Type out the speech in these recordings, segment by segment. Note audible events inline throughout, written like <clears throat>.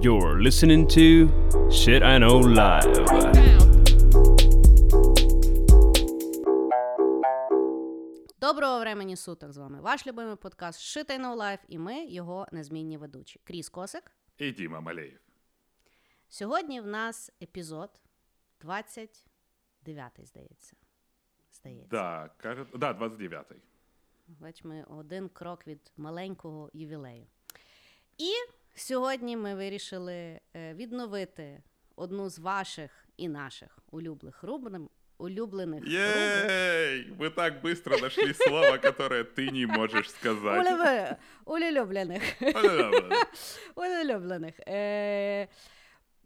You're listening to Shit I Know Live. Доброго времені суток з вами. Ваш любимий подкаст Shit I Know Life і ми його незмінні ведучі. Кріс Косик. І Діма Малеєв. Сьогодні в нас епізод 29, здається. Здається. Да, кажет, да, 29-й. Бач, ми один крок від маленького ювілею. І сьогодні ми вирішили е, відновити одну з ваших і наших улюблених рубрик. Улюблених рубрик. Ей! Вы так быстро нашли слово, которое ты не можешь сказать. Улюблених. Улюблених. Ой-ой-ой. улюблених. Е,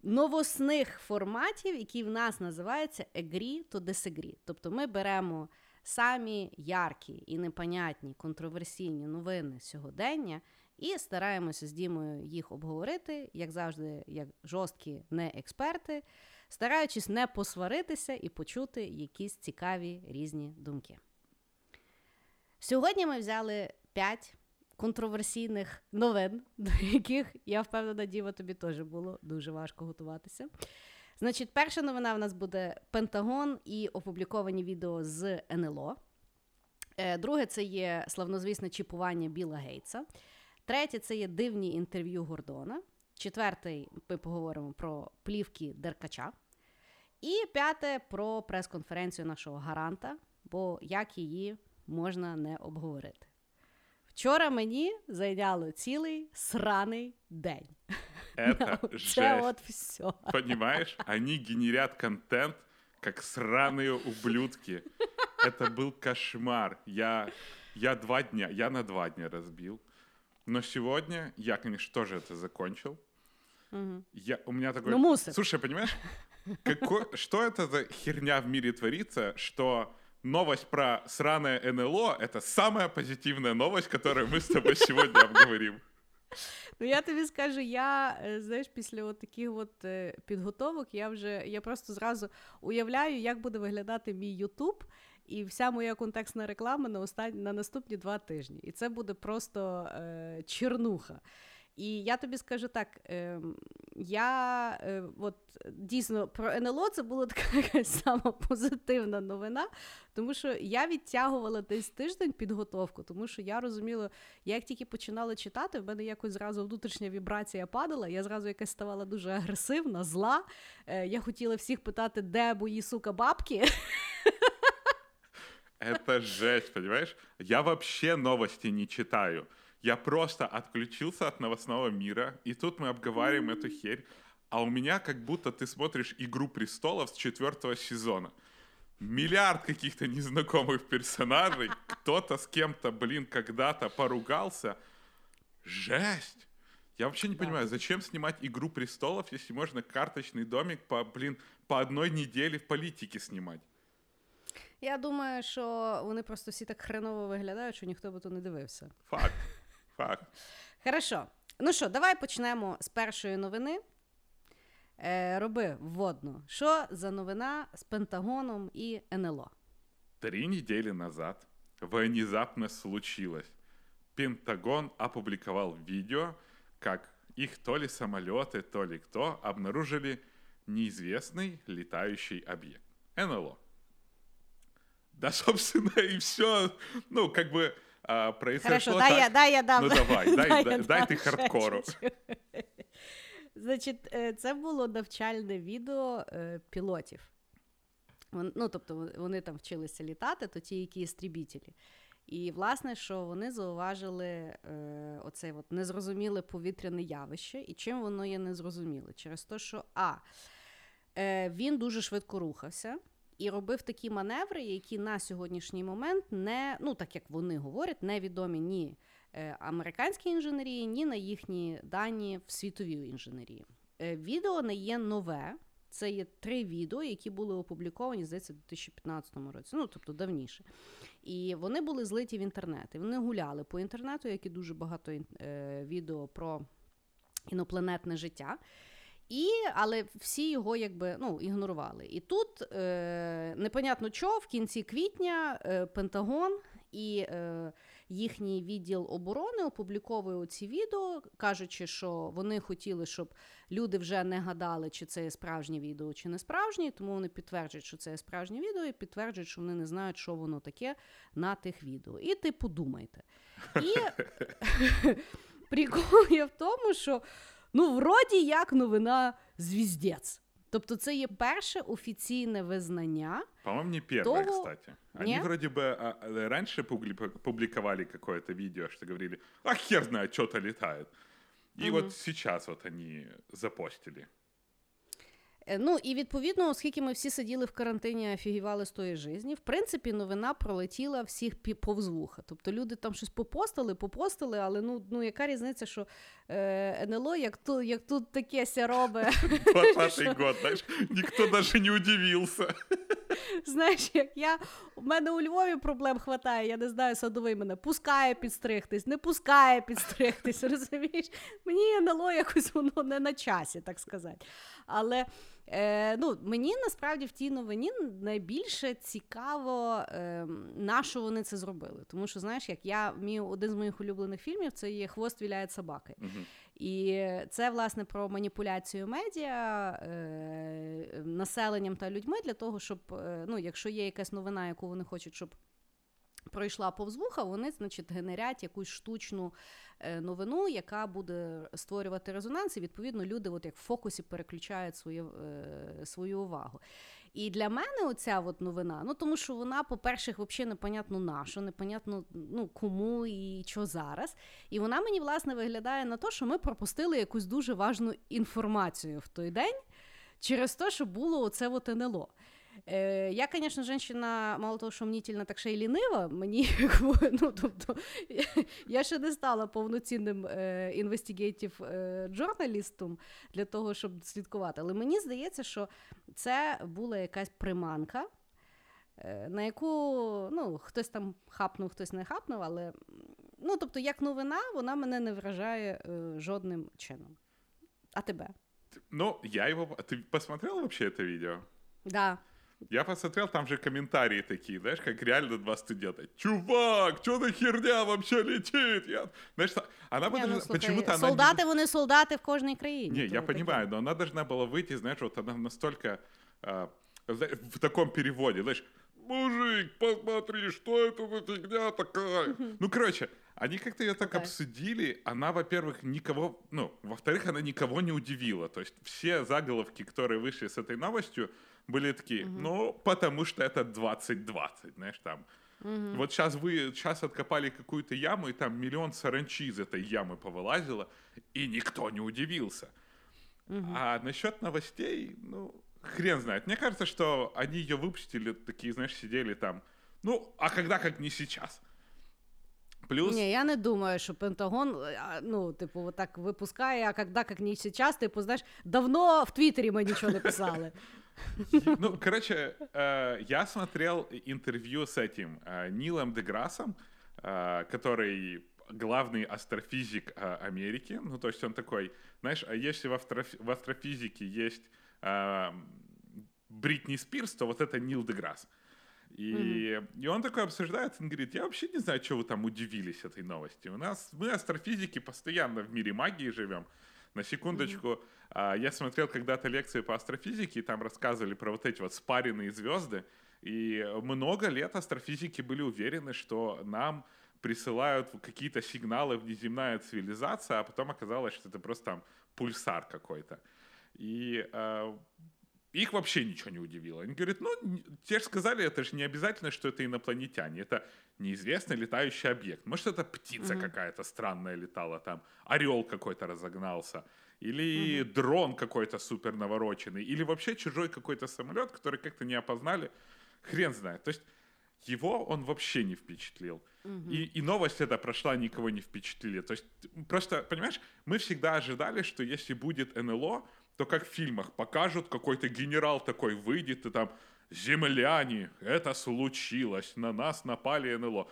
новосних форматів, які в нас називаються agree to disagree. Тобто ми беремо самі яркі і непонятні контроверсійні новини сьогодення і стараємося з Дімою їх обговорити, як завжди, як жорсткі не експерти, стараючись не посваритися і почути якісь цікаві різні думки. Сьогодні ми взяли п'ять контроверсійних новин, <laughs> до яких я впевнена, Діва, тобі теж було дуже важко готуватися. Значить, перша новина в нас буде Пентагон і опубліковані відео з НЛО. Е, Друге, це є славнозвісне чіпування Біла Гейтса. Третє це є дивні інтерв'ю Гордона. Четвертий ми поговоримо про плівки Деркача. І п'яте про прес-конференцію нашого гаранта, бо як її можна не обговорити. Вчора мені зайняло цілий сраний день. Это Це жесть. <laughs> от все. Понимаешь? Они генерят контент, как сраные ублюдки. Это был кошмар. Я, я два дня, я на два дня разбил. Но сегодня я, конечно, тоже это закончил. Я, у меня такой... Ну, мусор. Слушай, понимаешь, какой- <laughs> что это за херня в мире творится, что новость про сраное НЛО — это самая позитивная новость, которую мы с тобой сегодня <laughs> обговорим. Ну я тобі скажу, я е, знаєш, після от таких от е, підготовок я вже я просто зразу уявляю, як буде виглядати мій Ютуб і вся моя контекстна реклама на останні на наступні два тижні. І це буде просто е, чернуха. І я тобі скажу так: е, я е, от дійсно про НЛО це була така <laughs> якась сама позитивна новина, тому що я відтягувала десь тиждень підготовку, тому що я розуміла, я як тільки починала читати, в мене якось зразу внутрішня вібрація падала, я зразу якась ставала дуже агресивна, зла. Е, я хотіла всіх питати, де мої сука бабки. <laughs> Это жесть, понимаешь? Я вообще новости не читаю. Я просто отключился от новостного мира, и тут мы обговариваем эту херь. А у меня как будто ты смотришь «Игру престолов» с четвертого сезона. Миллиард каких-то незнакомых персонажей, кто-то с кем-то, блин, когда-то поругался. Жесть! Я вообще не Да. понимаю, зачем снимать «Игру престолов», если можно карточный домик по, блин, по одной неделе в политике снимать? Я думаю, що вони просто всі так хреново виглядають, що ніхто би то не дивився. Факт. Факт. Хорошо. Ну що, давай почнемо з першої новини. Е, роби вводну. Що за новина з Пентагоном і НЛО? Три недели назад внезапно случилось. Пентагон опубликовал видео, как их то ли самолеты, то ли кто обнаружили неизвестный летающий объект. НЛО. Да, <laughs> собственно, и все. Ну, как бы а, произошло Хорошо, дай так. я, дай я дам. Ну, давай, дай- <laughs> дай- дай дам ти хардкору. <laughs> Значить, е, це було навчальне відео е, пілотів. Ну, тобто вони там вчилися літати, то ті, які істрібітелі. І, власне, що вони зауважили е, оце от незрозуміле повітряне явище. І чим воно є незрозуміле? Через те, що А. Е, він дуже швидко рухався і робив такі маневри, які на сьогоднішній момент не, ну так як вони говорять, невідомі ні е, американській інженерії, ні на їхні дані в світовій інженерії. Е, відео не є нове. Це є три відео, які були опубліковані, здається, у 2015 році, ну тобто давніше. І вони були злиті в інтернет. І вони гуляли по інтернету, як і дуже багато е, відео про інопланетне життя. І, але всі його якби ну, ігнорували. І тут е, непонятно що, в кінці квітня е, Пентагон і е, їхній відділ оборони опубліковує ці відео, кажучи, що вони хотіли, щоб люди вже не гадали, чи це є справжнє відео, чи не справжнє. Тому вони підтверджують, що це є справжнє відео, і підтверджують, що вони не знають, що воно таке на тих відео. І типу думайте. І <laughs> <laughs> прикол є в тому, що ну, вроді як новина звіздець. Тобто, це є перше офіційне визнання. По-моему, не первое, Того- кстати. Они вроді вроде бы а, а, раньше публи- публиковали какое-то видео, что говорили, а хер знает, что-то летает. И угу. вот сейчас вот они запостили. Е, Ну і відповідно, оскільки ми всі сиділи в карантині, офігівали з тої житті, в принципі, новина пролетіла всіх повз вуха. Тобто люди там щось попостили, попостили, але ну, ну яка різниця, що е, НЛО, як тут, як тут таке ся. 20 <laughs> год, знаешь, никто даже не удивился. <laughs> Знаєш, як я у мене у Львові проблем хватає, я не знаю, садовий мене пускає підстригтись, не пускає підстригтись, <laughs> розумієш? Мені НЛО якось воно не на часі, так сказати. Але е, ну, мені насправді в тій новині найбільше цікаво, е, на що вони це зробили. Тому що, знаєш, як я мій один з моїх улюблених фільмів це є Хвост віляє собаки. Мгм. І це власне про маніпуляцію медіа е, населенням та людьми для того, щоб е, ну, якщо є якась новина, яку вони хочуть, щоб пройшла повз вуха, вони, значить, генерять якусь штучну е, новину, яка буде створювати резонанс, і відповідно люди, от як в фокусі, переключають свою, е, свою увагу. І для мене оця от новина, ну тому що вона, по-перше, взагалі непонятно на що, непонятно ну, кому і що зараз. І вона мені, власне, виглядає на те, що ми пропустили якусь дуже важну інформацію в той день через те, що було оце от НЛО. Е, я, звісно, жінка, мало того, що мнітільна, так ще й лінива. Мені ну, тобто, <laughs> я ще не стала повноцінним е, інвестигейтів е, журналістом для того, щоб слідкувати. Але мені здається, що це була якась приманка, е, на яку ну, хтось там хапнув, хтось не хапнув, але ну, тобто, як новина, вона мене не вражає е, жодним чином. А тебе? Ну, я его... Ты посмотрел вообще это видео? Да. Я посмотрел, там же комментарии такие, знаешь, как реально два студента. Чувак, что за херня вообще летит? Я... Знаешь, та- она бы Ні, ну, даже- слухай, почему-то она не- солдати, вони солдати в кожній країні. Не, я тому таке. понимаю, но она должна была выйти, знаешь, вот она настолько а, зна- в таком переводе, знаешь, мужик, посмотри, что это за фигня такая. Ну, короче, они как-то ее так Окей. обсудили. Она, во-первых, никого, ну, во-вторых, она никого не удивила. То есть все заголовки, которые вышли с этой новостью, были такие, ну, потому что это 2020, знаешь, там. Вот сейчас вы сейчас откопали какую-то яму, и там миллион саранчи из этой ямы повылазило, и никто не удивился. А насчет новостей, ну, хрен знает. Мне кажется, что они ее выпустили, такие, знаешь, сидели там. Ну, а когда как не сейчас? Плюс, Ні, я не думаю, що Пентагон, а, ну, типу, вот так випускає, а когда, как не сейчас, типу, знаєш, давно в Твіттері ми нічого не писали. <laughs> <laughs> ну, короче, э, я смотрел интервью с этим э, Нилом Деграссом, э, который главный астрофизик Америки. Ну, то есть он такой, знаешь, а если в, астроф- в астрофизике есть Бритни Спирс, то вот это Нил Деграсс. И, и он такой обсуждает, он говорит, я вообще не знаю, что вы там удивились этой новости. У нас, мы астрофизики постоянно в мире магии живем. На секундочку, а, я смотрел когда-то лекции по астрофизике, и там рассказывали про вот эти вот спаренные звезды. И много лет астрофизики были уверены, что нам присылают какие-то сигналы внеземная цивилизация, а потом оказалось, что это просто там пульсар какой-то. И э, их вообще ничего не удивило. Они говорят, ну, те же сказали, это же не обязательно, что это инопланетяне. Это неизвестный летающий объект. Может, это птица Мгм. какая-то странная летала там, орел какой-то разогнался, или дрон какой-то супер навороченный, или вообще чужой какой-то самолет, который как-то не опознали. Хрен знает. То есть его он вообще не впечатлил. И, и новость эта прошла, никого не впечатлили. То есть просто, понимаешь, мы всегда ожидали, что если будет НЛО, то как в фильмах покажут, какой-то генерал такой выйдет и там «Земляне, это случилось, на нас напали НЛО».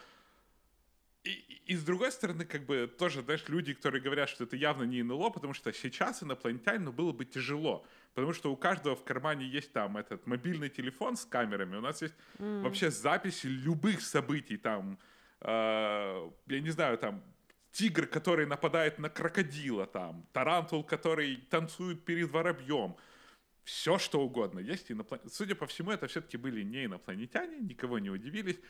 И, и- с другой стороны, как бы тоже, знаешь, люди, которые говорят, что это явно не НЛО, потому что сейчас инопланетянину было бы тяжело. Потому что у каждого в кармане есть там этот мобильный телефон с камерами. У нас есть вообще записи любых событий там э, я не знаю, там, тигр, который нападает на крокодила, там, тарантул, который танцует перед воробьем, все что угодно. Есть инопланетяне. Судя по всему, это все-таки были не инопланетяне, никого не удивились.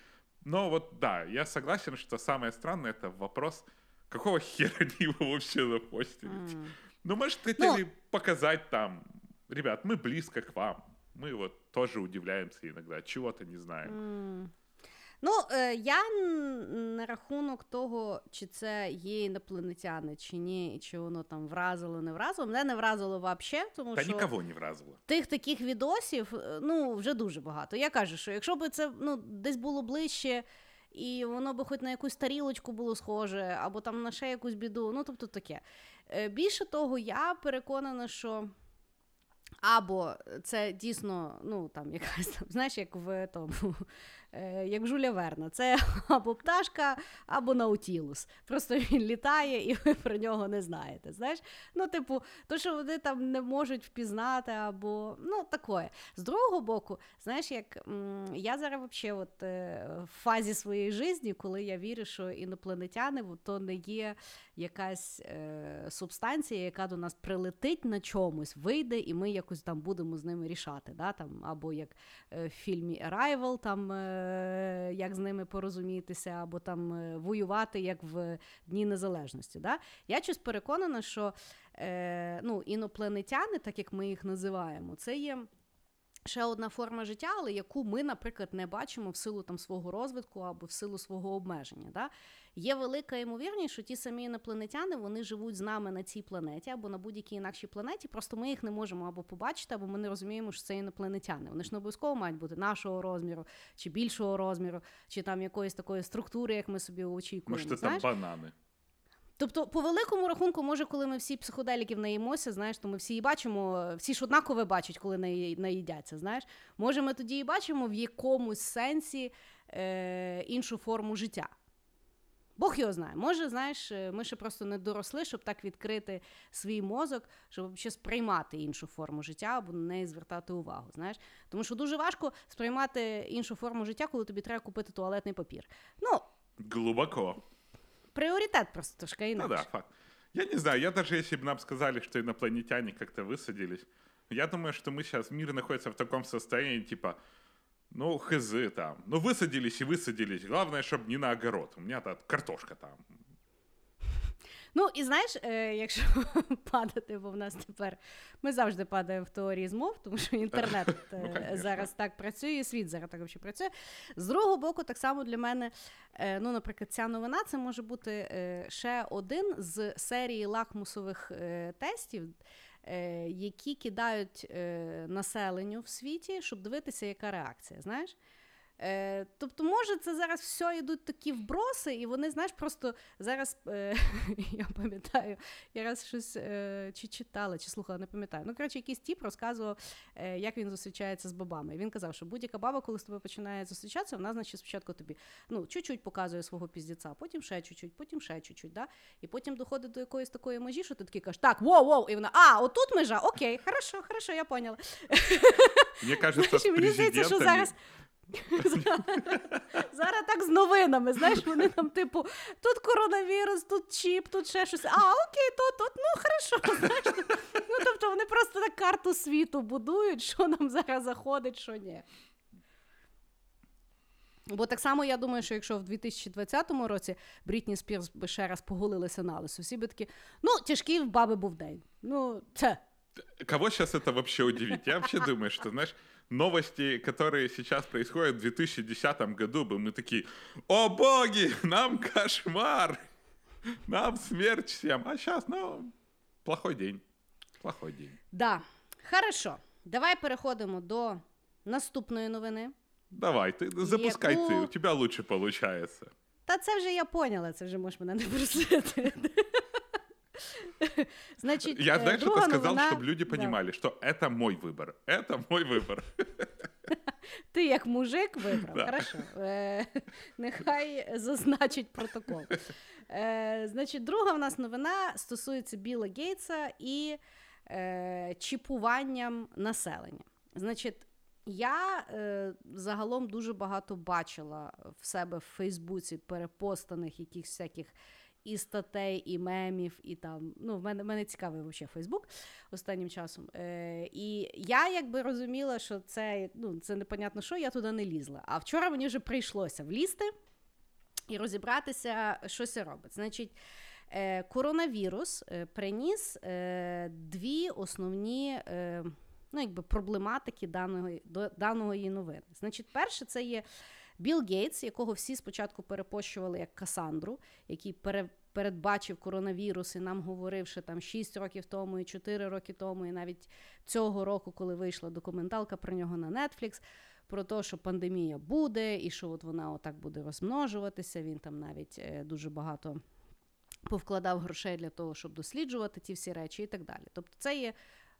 Но вот да, я согласен, что самое странное это вопрос, какого <laughs> хера они его вообще запостили. Mm. Ну, может, хотели Но... показать там, ребят, мы близко к вам. Мы вот тоже удивляемся иногда, чего-то не знаем. Mm. Ну, е, я на рахунок того, чи це є інопланетяни, чи ні, чи воно там вразило, не вразило. Мене не вразило взагалі, тому Та що нікого не вразило. Тих таких відосів е, ну, вже дуже багато. Я кажу, що якщо б це ну, десь було ближче. І воно би хоч на якусь тарілочку було схоже, або там на ще якусь біду. Ну, тобто таке. Е, більше того, я переконана, що або це дійсно, ну там якась там, знаєш, як в тому як Жуля Верна. Це <laughs> або пташка, або наутілус. Просто він літає, і ви про нього не знаєте. Знаєш? Ну, типу, то, що вони там не можуть впізнати, або ну, таке. З другого боку, знаєш, як я зараз взагалі от, е, в фазі своєї житті, коли я вірю, що інопланетяни то не є якась е, субстанція, яка до нас прилетить на чомусь, вийде, і ми якось там будемо з ними рішати. Да? Там, Або як е, в фільмі Arrival, там. Е, як з ними порозумітися, або там е, воювати як в Дні Незалежності. Да? Я щось переконана, що е, ну, інопланетяни, так як ми їх називаємо, це є. Ще одна форма життя, але яку ми, наприклад, не бачимо в силу там свого розвитку або в силу свого обмеження. Да? Є велика ймовірність, що ті самі інопланетяни вони живуть з нами на цій планеті або на будь-якій інакшій планеті. Просто ми їх не можемо або побачити, або ми не розуміємо, що це інопланетяни. Вони ж не обов'язково мають бути нашого розміру, чи більшого розміру, чи там якоїсь такої структури, як ми собі очікуємо. Може, це там банани. Тобто, по великому рахунку, може, коли ми всі психоделіків наїмося, знаєш, то ми всі і бачимо, всі ж однаково бачать, коли наїдяться. Знаєш, може, ми тоді і бачимо в якомусь сенсі е, іншу форму життя. Бог його знає. Може, знаєш, е, ми ще просто не доросли, щоб так відкрити свій мозок, щоб ще сприймати іншу форму життя або на неї звертати увагу. Знаєш, тому що дуже важко сприймати іншу форму життя, коли тобі треба купити туалетний папір. Ну глибоко. Приоритет просто трошки иначе. Ну да, факт. Я не знаю, я даже если бы нам сказали, что инопланетяне как-то высадились, я думаю, что мы сейчас, мир находится в таком состоянии, типа, ну, хз там. Ну, высадились и высадились. Главное, чтобы не на огород. У меня тут картошка там. Ну, і знаєш, е, якщо <laughs> падати, бо в нас тепер ми завжди падаємо в теорії змов, тому що інтернет е, ну, зараз так працює, і світ зараз так взагалі працює. З другого боку, так само для мене, е, ну, наприклад, ця новина це може бути е, ще один з серії лакмусових е, тестів. Е, які кидають е, населенню в світі, щоб дивитися, яка реакція. знаєш? Е, Тобто, може, це зараз все йдуть такі вброси, і вони, знаєш, просто зараз е, <laughs> я пам'ятаю, я раз щось е, чи читала, чи слухала, не пам'ятаю. Ну, коротше, якийсь тіп розказував, е, як він зустрічається з бабами. І він казав, що будь-яка баба, коли з тобою починає зустрічатися, вона, значить, спочатку тобі ну, чуть-чуть показує свого піздіця, потім ще чуть-чуть, потім ще чуть-чуть, да? і потім доходить до якоїсь такої межі, що ти такий кажеш, так, воу, воу, і вона, а, отут межа, окей, хорошо, хорошо, я поняла. Мені здається, що зараз. <laughs> Зараз так з новинами, знаєш, вони там, типу, тут коронавірус, тут чіп, тут ще щось. А, окей, то тут, ну хорошо. <laughs> знаєш. Ну, Тобто вони просто так карту світу будують, що нам зараз заходить, що ні. Бо так само я думаю, що якщо в 2020 році Брітні Спірс би ще раз поголилися на лису, всі би такі, ну, тяжкий в баби був день. Ну, це. Кого сейчас это вообще удивить? Я вообще думаю, что, знаешь, новости, которые сейчас происходят в 2010 году, бы мы такие, о боги, нам кошмар, нам смерть всем. А сейчас, ну, плохой день. Плохой день. Да, хорошо. Давай переходимо до наступної новини. Давай, ти запускай Яку... ти, у тебе лучше получается. Та це вже я поняла, це вже можеш мене не просити. <laughs> Значит, Я, знаешь, это сказал, новина... чтобы люди понимали, да. что это мой выбор. Это мой выбор. <laughs> Ти як мужик вибрав, <laughs> да. хорошо. Е, Нехай зазначить протокол. Е, Значить, друга в нас новина стосується Біла Гейтса і е, чіпуванням населення. Значить, Я е, загалом дуже багато бачила в себе в Фейсбуці перепостаних якихось всяких і статей, і мемів, і там. Ну, в мене мене цікавий взагалі Фейсбук останнім часом. Е, І я якби розуміла, що це ну, це непонятно що, я туди не лізла. А вчора мені вже прийшлося влізти і розібратися, що це робить. Значить. Е, коронавірус е, приніс е, дві основні ну, якби, проблематики даної даної новини. Значить, перше, це є Білл Гейтс, якого всі спочатку перепощували як Касандру, який пере, передбачив коронавірус і нам говорив, що там 6 років тому, і 4 роки тому, і навіть цього року, коли вийшла документалка про нього на Netflix, про те, що пандемія буде, і що от вона отак буде розмножуватися. Він там навіть дуже багато повкладав грошей для того, щоб досліджувати ті всі речі і так далі. Тобто, це є,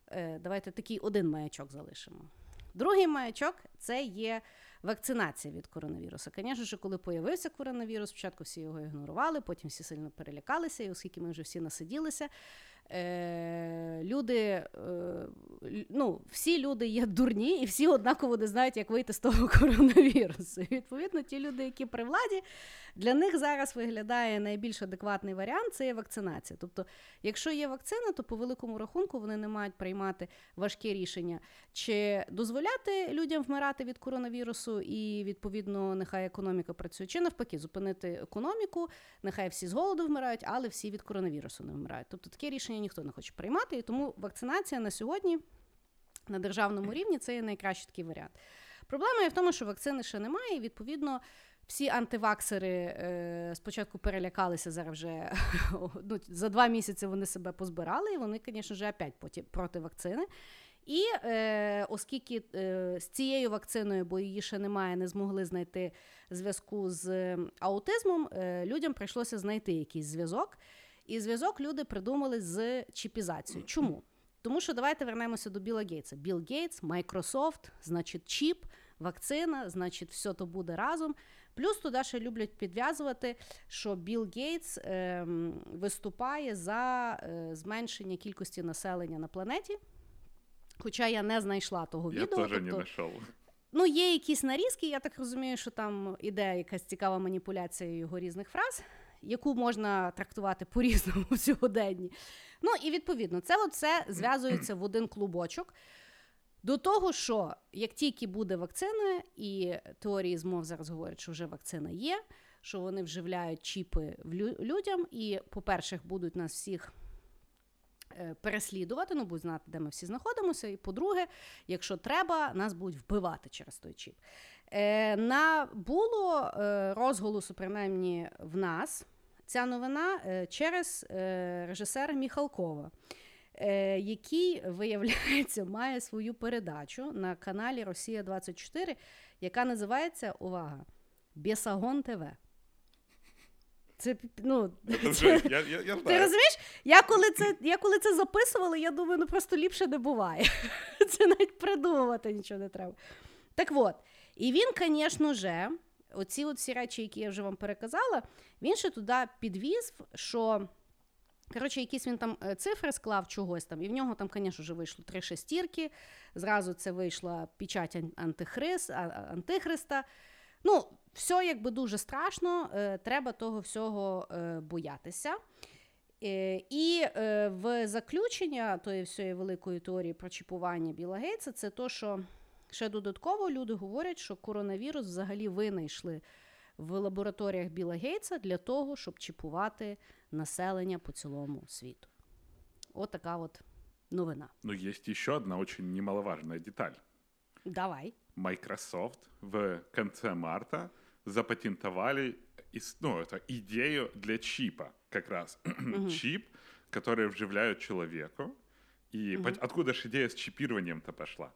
е, давайте такий один маячок залишимо. Другий маячок це є вакцинація від коронавірусу. Звісно ж, коли появився коронавірус, спочатку всі його ігнорували, потім всі сильно перелякалися, і оскільки ми вже всі насиділися, е, люди, е, ну, всі люди є дурні, і всі однаково не знають, як вийти з того <laughs> коронавірусу. Відповідно, ті люди, які при владі, для них зараз виглядає найбільш адекватний варіант це є вакцинація. Тобто, якщо є вакцина, то по великому рахунку вони не мають приймати важке рішення чи дозволяти людям вмирати від коронавірусу, і відповідно нехай економіка працює, чи навпаки, зупинити економіку, нехай всі з голоду вмирають, але всі від коронавірусу не вмирають. Тобто таке рішення ніхто не хоче приймати, і тому вакцинація на сьогодні на державному рівні це є найкращий такий варіант. Проблема є в тому, що вакцини ще немає, і відповідно. Всі антиваксери е, спочатку перелякалися зараз вже <laughs> ну, за два місяці вони себе позбирали, і вони, звісно ж, опять проти вакцини. І е, оскільки е, з цією вакциною, бо її ще немає, не змогли знайти зв'язку з аутизмом, е, людям прийшлося знайти якийсь зв'язок. І зв'язок люди придумали з чіпізацією. Чому? Тому що давайте вернемося до Біла Гейтса. Біл Гейтс, Microsoft, значить, чіп, вакцина, значить, все то буде разом. Плюс туди ще люблять підв'язувати, що Білл Гейтс е, виступає за е, зменшення кількості населення на планеті. Хоча я не знайшла того я відео. Я теж тобто, не знайшов. Ну, є якісь нарізки, я так розумію, що там іде якась цікава маніпуляція його різних фраз, яку можна трактувати по-різному в сьогоденні. Ну і відповідно, це все зв'язується в один клубочок. До того, що як тільки буде вакцина, і теорії змов зараз говорять, що вже вакцина є, що вони вживляють чіпи людям, і, по-перше, будуть нас всіх е, переслідувати, ну будуть знати, де ми всі знаходимося. І по-друге, якщо треба, нас будуть вбивати через той чіп. Е, на було е, розголосу, принаймні в нас, ця новина через режисера Міхалкова. Е, який, виявляється, <laughs> має свою передачу на каналі Росія 24, яка називається Увага! Бєсагон ТВ. Це, ну, це, я, я, я Ти розумієш? Я коли це я коли це записувала, я думаю, ну просто ліпше не буває. <laughs> Це навіть придумувати нічого не треба. Так от, і він, звісно ж, оці от всі речі, які я вже вам переказала, він ще туди підвіз, що Коротше, якісь він там е, цифри склав чогось там, і в нього там, звісно вже вийшло три шестірки. Зразу це вийшла печать антихрист, антихриста. Ну, все якби дуже страшно, е, треба того всього е, боятися. І в заключення тої всієї великої теорії про чіпування Біла Гейтса, це то, що ще додатково люди говорять, що коронавірус взагалі винайшли в лабораторіях Біла Гейтса для того, щоб чіпувати населення по цілому світу. От така от новина. Ну, есть еще одна очень немаловажная деталь. Давай. Microsoft в конце марта запатентовали ну, это идею для чипа как раз. <clears throat> Чип, который вживляют человеку. И угу. откуда же идея с чипированием-то пошла?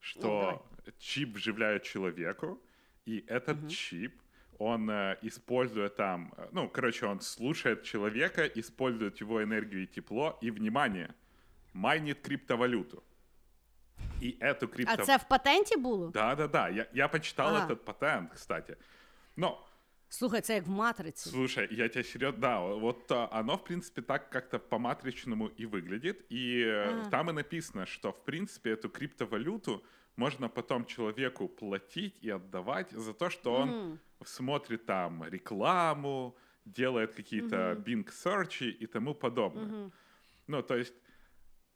Что ну, чип вживляют человеку, и этот угу. чип он э, использует там, э, ну, короче, он слушает человека, использует его энергию и тепло, и, внимание, майнит криптовалюту. И эту крипто... А це в патенті було? Да-да-да, я, я почитал ага. этот патент, кстати. Но Слухай, це як в матриці. Слушай, я тебя серьезно... Да, вот а, оно, в принципе, так как-то по-матричному и выглядит. И э, Ага. там и написано, что, в принципе, эту криптовалюту можно потом человеку платить и отдавать за то, что он Мгм. смотрит там рекламу, делает какие-то Bing search и тому подобное. Мгм. Ну, то есть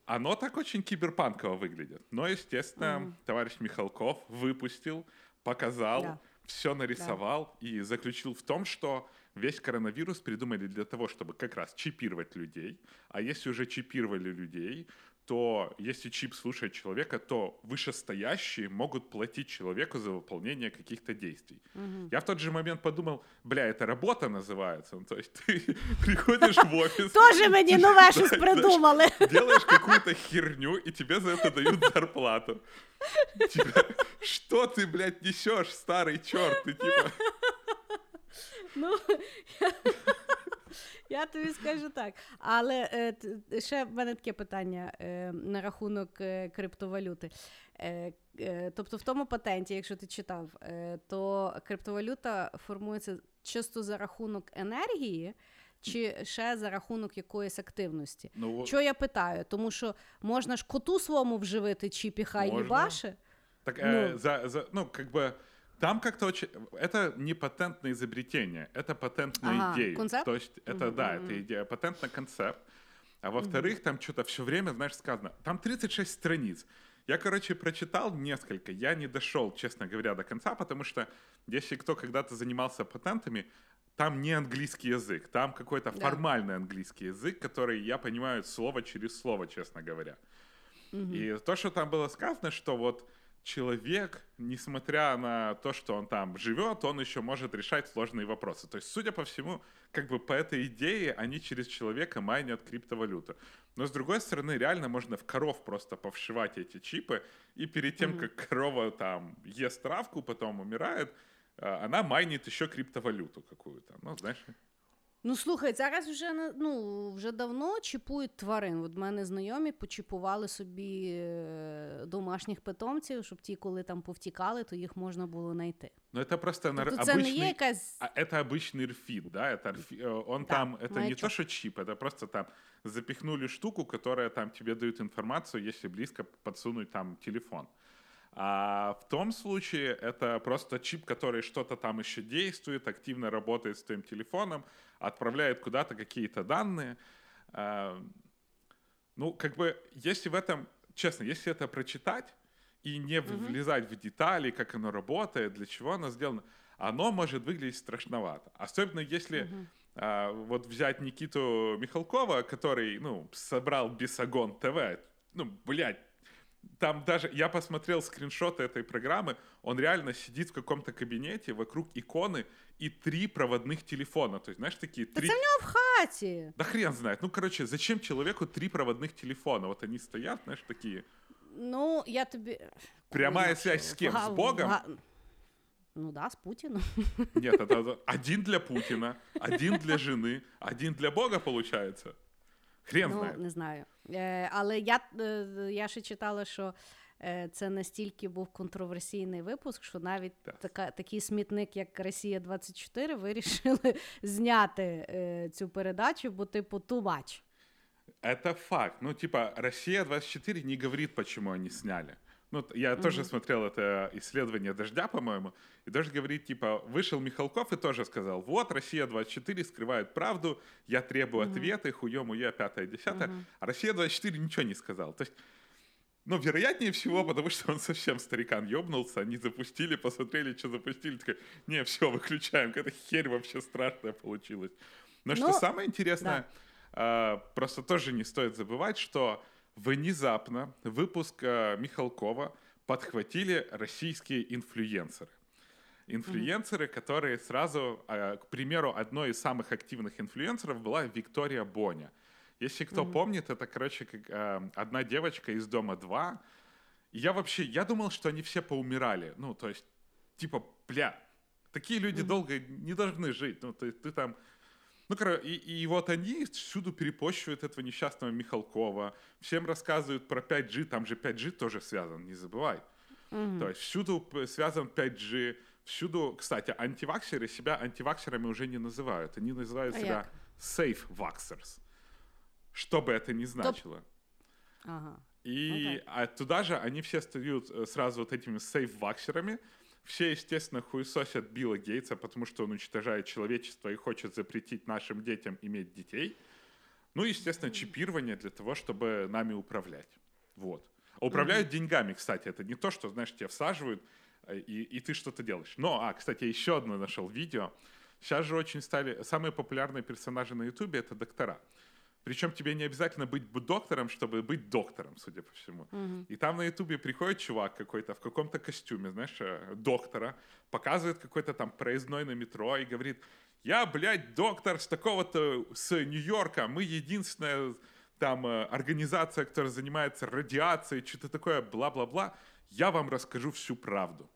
оно так очень киберпанково выглядит. Но, естественно, Мгм. товарищ Михалков выпустил, показал, Да. Все нарисовал и заключил в том, что весь коронавирус придумали для того, чтобы как раз чипировать людей. А если уже чипировали людей, то если чип слушает человека, то вышестоящие могут платить человеку за выполнение каких-то действий. Мгм. Я в тот же момент подумал, бля, это работа называется. Ну, то есть <laughs> ты приходишь в офис, Тоже мені нове щось придумали. делаешь какую-то херню, и тебе за это дают зарплату. Типа, что ты, блядь, несешь, старый черт? Ты типа, <laughs> Ну, я, тобі скажу так. Але е, ще в мене таке питання е, на рахунок е, криптовалюти. Е, е, тобто, в тому патенті, якщо ти читав, е, то криптовалюта формується чисто за рахунок енергії. Чи ще за рахунок якоїсь активності? ну, Що я питаю? Тому що можна ж коту своєму вживити чіп і хай Можна. їбаше. так, ну. за, за, ну, бы, там как-то очень... Это не патентное изобретение, это патентная Ага, идея. концепт? То есть это, Мгм, да, это идея, патентный концепт. А во-вторых, там что-то все время, знаешь, сказано. Там 36 страниц. Я, короче, прочитал несколько. Я не дошел, честно говоря, до конца, потому что если кто когда-то занимался патентами, там не английский язык, там какой-то Да. формальный английский язык, который я понимаю слово через слово, честно говоря. Мгм. И то, что там было сказано, что вот человек, несмотря на то, что он там живет, он еще может решать сложные вопросы. То есть, судя по всему, как бы по этой идее они через человека майнят криптовалюту. Но с другой стороны, реально можно в коров просто повшивать эти чипы, и перед тем, как корова там ест травку, потом умирает, а, она майнит еще криптовалюту какую-то. Ну, знаешь, Ну слухай, зараз вже не- ну вже давно чіпують тварин. От в мене знайомі почіпували собі е, домашніх питомців, щоб ті, коли там повтікали, то їх можна було знайти. но это просто нар- Тобто це не є обычный... якась. А это обычный рфид, да, это рфи- э, он Да, там, это не маячок. то, что чип, это просто там запихнули штуку, которая там тебе дает информацию, если близко подсунуть там телефон. А в том случае это просто чип, который что-то там еще действует, активно работает с твоим телефоном, отправляет куда-то какие-то данные. А, Ну, как бы, если в этом, честно, если это прочитать и не Мгм. влезать в детали, как оно работает, для чего оно сделано, оно может выглядеть страшновато. Особенно если Мгм. а, вот взять Никиту Михалкова, который, ну, собрал Бесогон ТВ, ну, блядь, там даже, я посмотрел скриншоты этой программы, он реально сидит в каком-то кабинете, вокруг иконы и три проводных телефона. То есть, знаешь, такие Та три... це в нього в хаті. Да хрен знает. Ну, короче, зачем человеку три проводных телефона? Вот они стоят, знаешь, такие... Ну, я тобі. Прямая Ну, связь с кем? га- С Богом? га- Ну да, з Путіном. Нет, это один для Путина, один для жены, один для Бога, получается. Хрен ну, знає. не знаю. Е, але я, е, я ще читала, що е, це настільки був контроверсійний випуск, що навіть Так. така, такий смітник, як Росія 24 вирішили <laughs> зняти е, цю передачу, бо типу тумач. Это факт. Ну, типа, Россия-24 не говорит, почему они сняли. Ну, я тоже смотрел это исследование «Дождя», по-моему, и «Дождь» говорит, типа, вышел Михалков и тоже сказал, вот, Россия-24 скрывает правду, я требую ответы, хуем, уя, пятое, десятое. А Россия-24 ничего не сказал. То есть, ну, вероятнее всего, потому что он совсем старикан ёбнулся, они запустили, посмотрели, что запустили, такой, не, все, выключаем, какая-то херь вообще страшная получилась. Но что Ну, самое интересное, а, просто тоже не стоит забывать, что внезапно выпуск а, Михалкова подхватили российские инфлюенсеры. Инфлюенсеры, которые сразу, а, к примеру, одной из самых активных инфлюенсеров была Виктория Боня. Если кто помнит, это, короче, как, а, одна девочка из Дома 2. И я вообще, я думал, что они все поумирали. Ну, то есть, типа, бля, такие люди долго не должны жить. Ну, то есть ты там... Ну, короче, и, и вот они всюду перепощивают этого несчастного Михалкова, всем рассказывают про 5G, там же 5G тоже связан, не забывай. То есть всюду связан 5G, Всюду, кстати, антиваксеры себя антиваксерами уже не называют. Они называют А себя як? safe vaxxers. Что бы это ни значило. Ага. И Окей. а туда же они все стают э, сразу вот этими сейф-ваксерами. Все, естественно, хуесосят Билла Гейтса, потому что он уничтожает человечество и хочет запретить нашим детям иметь детей. Ну, естественно, чипирование для того, чтобы нами управлять. Вот. А управляют деньгами, кстати. Это не то, что, знаешь, тебя всаживают, э, и, и ты что-то делаешь. Но, а, кстати, еще одно нашел видео. Сейчас же очень стали... Самые популярные персонажи на Ютубе — это доктора. Причем тебе не обязательно быть доктором, чтобы быть доктором, судя по всему. И там на Ютубе приходит чувак какой-то в каком-то костюме, знаешь, э, доктора, показывает какой-то там проездной на метро и говорит, я, блядь, доктор с такого-то, с Нью-Йорка, мы единственная там э, организация, которая занимается радиацией, что-то такое, бла-бла-бла, я вам расскажу всю правду.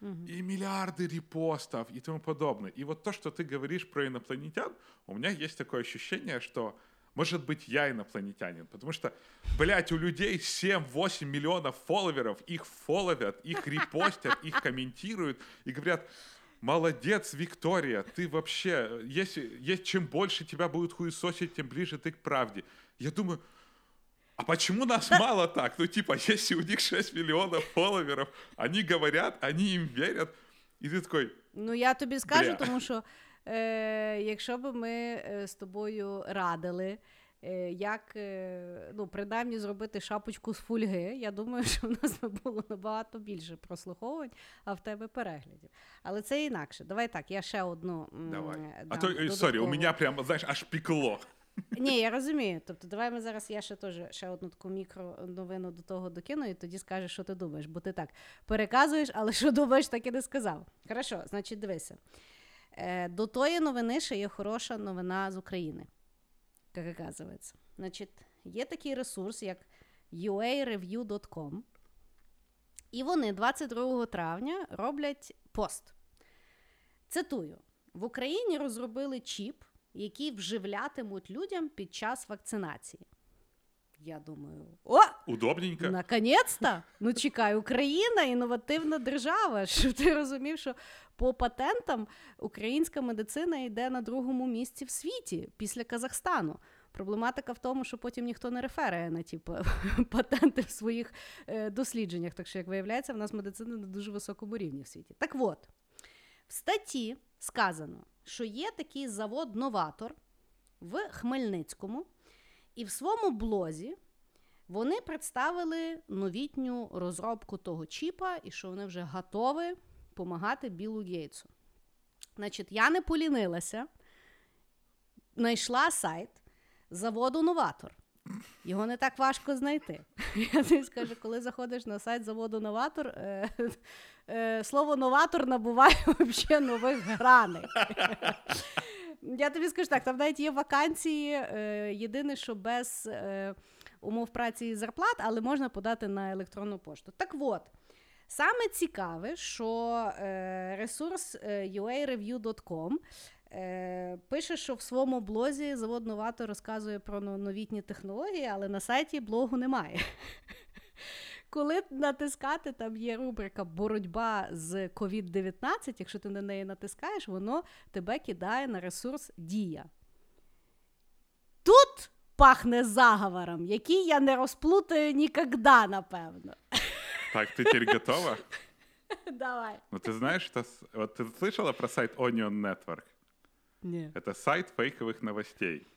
И миллиарды репостов и тому подобное. И вот то, что ты говоришь про инопланетян, у меня есть такое ощущение, что может быть я инопланетянин, потому что, блядь, у людей 7-8 миллионов фолловеров, их фолловят, их репостят, их комментируют и говорят, молодец, Виктория, ты вообще, если, если чем больше тебя будут хуесосить, тем ближе ты к правде. Я думаю, а почему нас <laughs> мало так? Ну, типа, если у них 6 миллионов фолловеров, они говорят, они им верят, и ты такой, Ну, я тобі скажу, Бля. тому що е, якщо б ми е, з тобою радили, е, як е, ну, принаймні зробити шапочку з фольги, я думаю, <laughs> що в нас би було набагато більше прослуховувань, а в тебе переглядів. Але це інакше. Давай так, я ще одну. давай. А дам то, э, сорі, у додаткову. меня прям, знаешь, аж пекло. Ні, я розумію. Тобто, давай ми зараз я ще теж ще одну таку мікроновину до того докину, і тоді скажеш, що ти думаєш, бо ти так переказуєш, але що думаєш, так і не сказав. Хорошо, значить, дивися. Е, до тої новини ще є хороша новина з України, як оказується. Значить, є такий ресурс, як uareview.com, і вони 22 травня роблять пост. Цитую: в Україні розробили чіп, який вживлятимуть людям під час вакцинації. Я думаю, о, Удобненько. наконець-то! Ну чекай, Україна інновативна держава. <laughs> Щоб ти розумів, що по патентам українська медицина йде на другому місці в світі після Казахстану. Проблематика в тому, що потім ніхто не реферає на ті <laughs> патенти в своїх е, дослідженнях. Так що, як виявляється, в нас медицина на дуже високому рівні в світі. Так от, в статті сказано, що є такий завод Новатор в Хмельницькому, і в своєму блозі вони представили новітню розробку того чіпа, і що вони вже готові допомагати Білу Гейтсу. Значить, я не полінилася, знайшла сайт заводу Новатор. Його не так важко знайти. <laughs> Я тобі скажу, коли заходиш на сайт заводу Новатор, е, е, слово новатор набуває <laughs> взагалі нових граней. Я тобі скажу так, там навіть є вакансії. Е, єдине, що без е, умов праці і зарплат, але можна подати на електронну пошту. Так от, саме цікаве, що е, ресурс uareview.com пише, що в своєму блозі завод Новато розказує про новітні технології, але на сайті блогу немає Коли натискати, там є рубрика Боротьба з COVID-19, якщо ти на неї натискаєш, воно тебе кидає на ресурс Дія. Тут пахне заговором, який я не розплутаю ніколи, напевно. Так, ты теперь готова? Давай. Ну, ты знаешь, что... с- Вот ты слышала про сайт Onion Network? Ні. Это сайт фейковых новостей.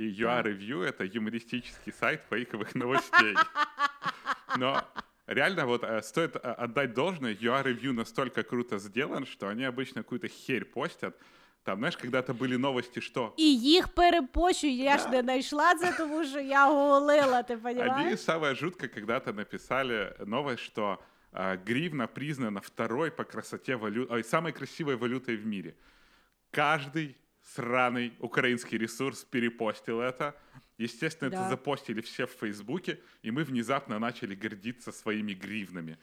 И UR Review — это юмористический сайт фейковых новостей. <laughs> Но реально вот э, стоит э, отдать должное, UR Review настолько круто сделан, что они обычно какую-то херь постят. Там, знаешь, когда-то были новости, что І їх перепощую, я ж не знайшла це, тому що я голила, ти Они розумієш? самое жуткое когда-то написали новость, что а, гривна признана второй по красоте валютой, самой красивой валютой в мире. Каждый сраный украинский ресурс перепостил это. Естественно, Да. это запостили все в Фейсбуке, и мы внезапно начали гордиться своими гривнами.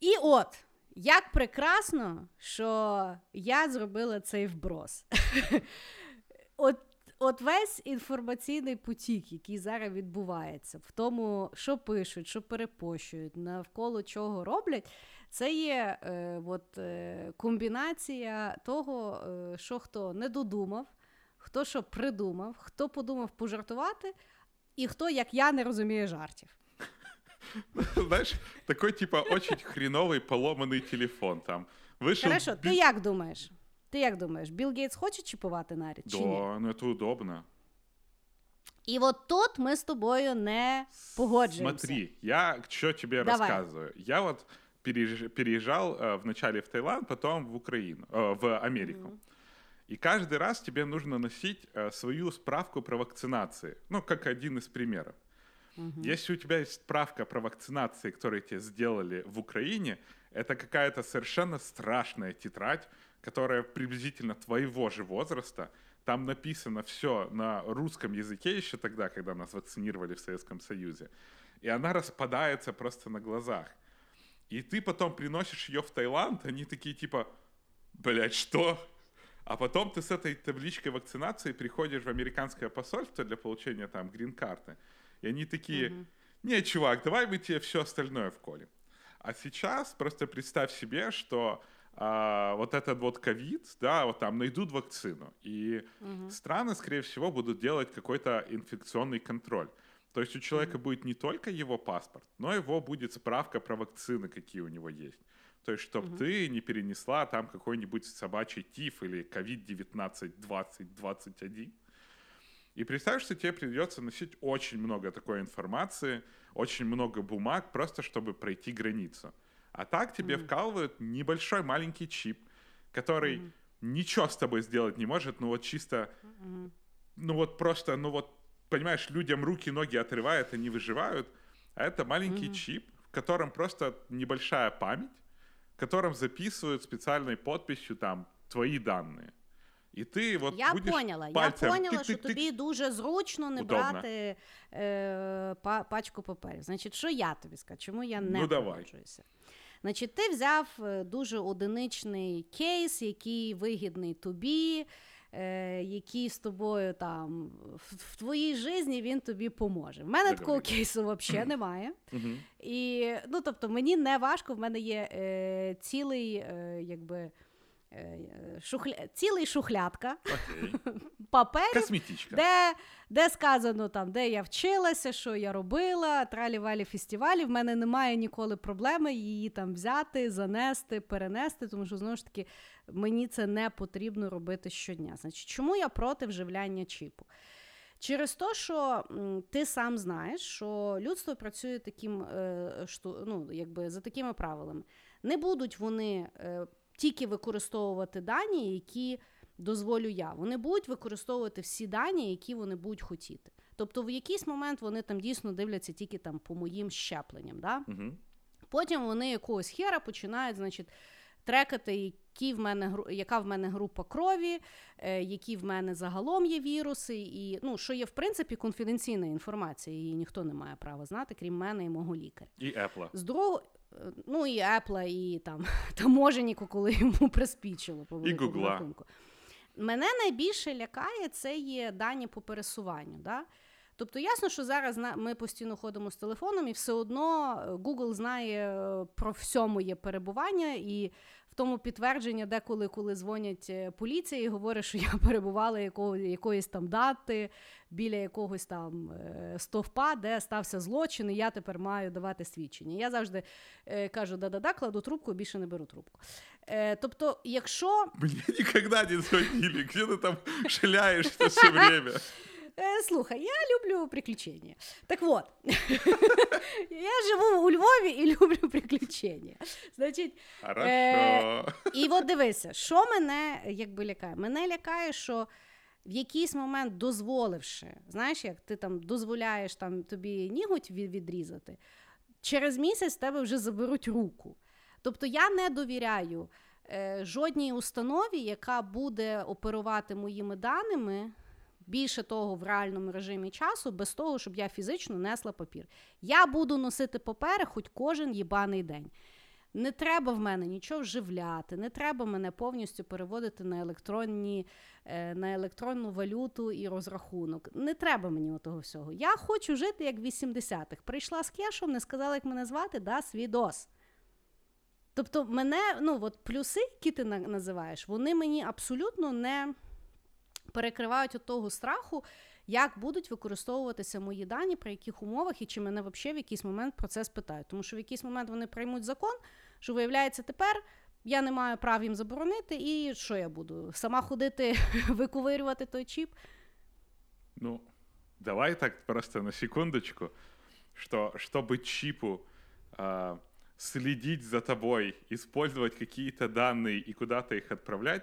І от, як прекрасно, що я зробила цей вброс. <laughs> От, от весь інформаційний потік, який зараз відбувається, в тому, що пишуть, що перепощують, навколо чого роблять, це є е, от, е, комбінація того, е, що хто не додумав, хто що придумав, хто подумав пожартувати, і хто, як я, не розуміє жартів. <laughs> Знаешь, такой типа очень хреновый поломанный телефон там. Вышел... Хорошо, ти би- як думаєш? Ти як думаєш, Білл Гейтс хоче чіпувати наряд? Чи ні? Да, ну это удобно. І от тут ми з тобою не погоджуємося. Смотри, я что тебе Давай. рассказываю. Я вот переезж- переезжал э, вначале в Таиланд, потом в Украину, э, в Америку. И каждый раз тебе нужно носить э, свою справку про вакцинации. Ну, как один из примеров. Если у тебя есть справка про вакцинации, которую тебе сделали в Украине, это какая-то совершенно страшная тетрадь, которая приблизительно твоего же возраста. Там написано все на русском языке еще тогда, когда нас вакцинировали в Советском Союзе. И она распадается просто на глазах. И ты потом приносишь ее в Таиланд, они такие типа, блядь, что? А потом ты с этой табличкой вакцинации приходишь в американское посольство для получения там грин-карты. И они такие, не, чувак, давай мы тебе все остальное вколем. А сейчас просто представь себе, что а, вот этот вот ковид, да, вот там найдут вакцину, и страны, скорее всего, будут делать какой-то инфекционный контроль. То есть у человека будет не только его паспорт, но его будет справка про вакцины, какие у него есть. То есть, чтобы ты не перенесла там какой-нибудь собачий тиф или ковид-19 2021. И представь, что тебе придется носить очень много такой информации, очень много бумаг, просто чтобы пройти границу. А так тебе вкалывают небольшой маленький чип, который ничего с тобой сделать не может, ну вот чисто, ну вот просто, ну вот, понимаешь, людям руки, ноги отрывают, они выживают, а это маленький чип, в котором просто небольшая память, котором записывают специальной подписью там твои данные. И ты вот Я будешь поняла. Я пальцем поняла, що тик-тик-тик. тобі дуже зручно не Удобно. брати е, па- пачку паперів. Значить, що я тобі скажу? Чому я не Ну, давай. погоджуюся? Значить, ти взяв е, дуже одиничний кейс, який вигідний тобі, е, який з тобою там в, в твоїй житті він тобі поможе. В мене такого кейсу взагалі <clears throat> немає. І ну, тобто, мені не важко, в мене є е, цілий, е, якби. е, Шухля... Цілий шухлядка Окей. <laughs> паперів, Косметичка. де, де сказано, там, де я вчилася, що я робила, тралі-валі фестивалі. В мене немає ніколи проблеми її там взяти, занести, перенести, тому що знову ж таки мені це не потрібно робити щодня. Значить, чому я проти вживляння чіпу? Через те, що ти сам знаєш, що людство працює таким, е, ну, якби за такими правилами. Не будуть вони е, тільки використовувати дані, які дозволю я. Вони будуть використовувати всі дані, які вони будуть хотіти. Тобто, в якийсь момент вони там дійсно дивляться тільки там по моїм щепленням. Да? Мгм. Потім вони якогось хера починають, значить, трекати, які в мене, яка в мене група крові, е, які в мене загалом є віруси, і ну, що є, в принципі, конфіденційна інформація, її ніхто не має права знати, крім мене і мого лікаря. И Apple. З другого, е, ну і Apple, і там <laughs> таможенніку, коли йому приспічило по Гугла. рахунку. Мене найбільше лякає це є дані по пересуванню. Да? Тобто, ясно, що зараз ми постійно ходимо з телефоном, і все одно е, Google знає про все моє перебування, і в тому підтвердження, деколи, коли дзвонять е, поліція і говорять, що я <laughs> перебувала якого, якоїсь там дати біля якогось там е, стовпа, де стався злочин, і я тепер маю давати свідчення. Я завжди е, кажу: да-да-да, кладу трубку, більше не беру трубку. Тобто, якщо Мне никогда не звонили. Где ты там шляешься все время? <laughs> Е, Слухай, я люблю приключення. Так от, <laughs> я живу у Львові і люблю приключення. Значить, Хорошо. Е, і от дивися, що мене якби лякає? Мене лякає, що в якийсь момент дозволивши, знаєш, як ти там дозволяєш там тобі ніготь відрізати, через місяць тебе вже заберуть руку. Тобто я не довіряю е, жодній установі, яка буде оперувати моїми даними. Більше того, в реальному режимі часу, без того, щоб я фізично несла папір. Я буду носити папери хоч кожен їбаний день. Не треба в мене нічого вживляти, не треба мене повністю переводити на електронні, е, на електронну валюту і розрахунок. Не треба мені того всього. Я хочу жити як в 80-х. Прийшла з кешом, не сказала, як мене звати, да, свідос. Тобто, мене, ну от плюси, які ти називаєш, вони мені абсолютно не перекривають от того страху, як будуть використовуватися мої дані, при яких умовах, і чи мене взагалі в якийсь момент про це спитають. Тому що в якийсь момент вони приймуть закон, що виявляється тепер. Я не маю прав їм заборонити, і що я буду? Сама ходити, <laughs> виковирювати той чіп. Ну, давай так просто на секундочку, что чтобы чипу а, следить за тобой, использовать какие-то данные и куда-то их отправлять,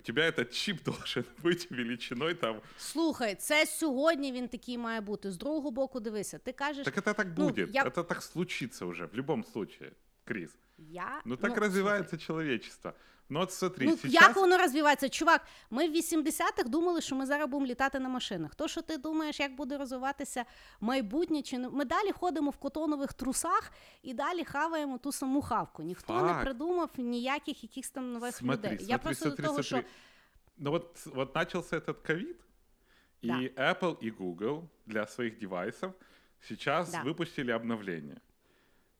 у тебя этот чип <laughs> должен быть величиной там. Слухай, це сьогодні він такий має бути. З другого боку, дивися, ти кажеш, Так это так ну, будет, я- это так случится уже в любом случае, Крис. я Ну так слухай, развивается человечество. Ну вот смотри, Ну, сейчас... як воно розвивається? Чувак, ми в 80-х думали, що ми зараз будемо літати на машинах. То, що ти думаєш, як буде розвиватися майбутнє, чи не ми далі ходимо в котонових трусах і далі хаваємо ту саму хавку. Ніхто не придумав ніяких якихось там нових Смотри, людей. смотри, Я просто смотри, до того, смотри. що Ну вот, вот начался этот ковид, и Да. Apple и Google для своих девайсов сейчас Да. выпустили обновление,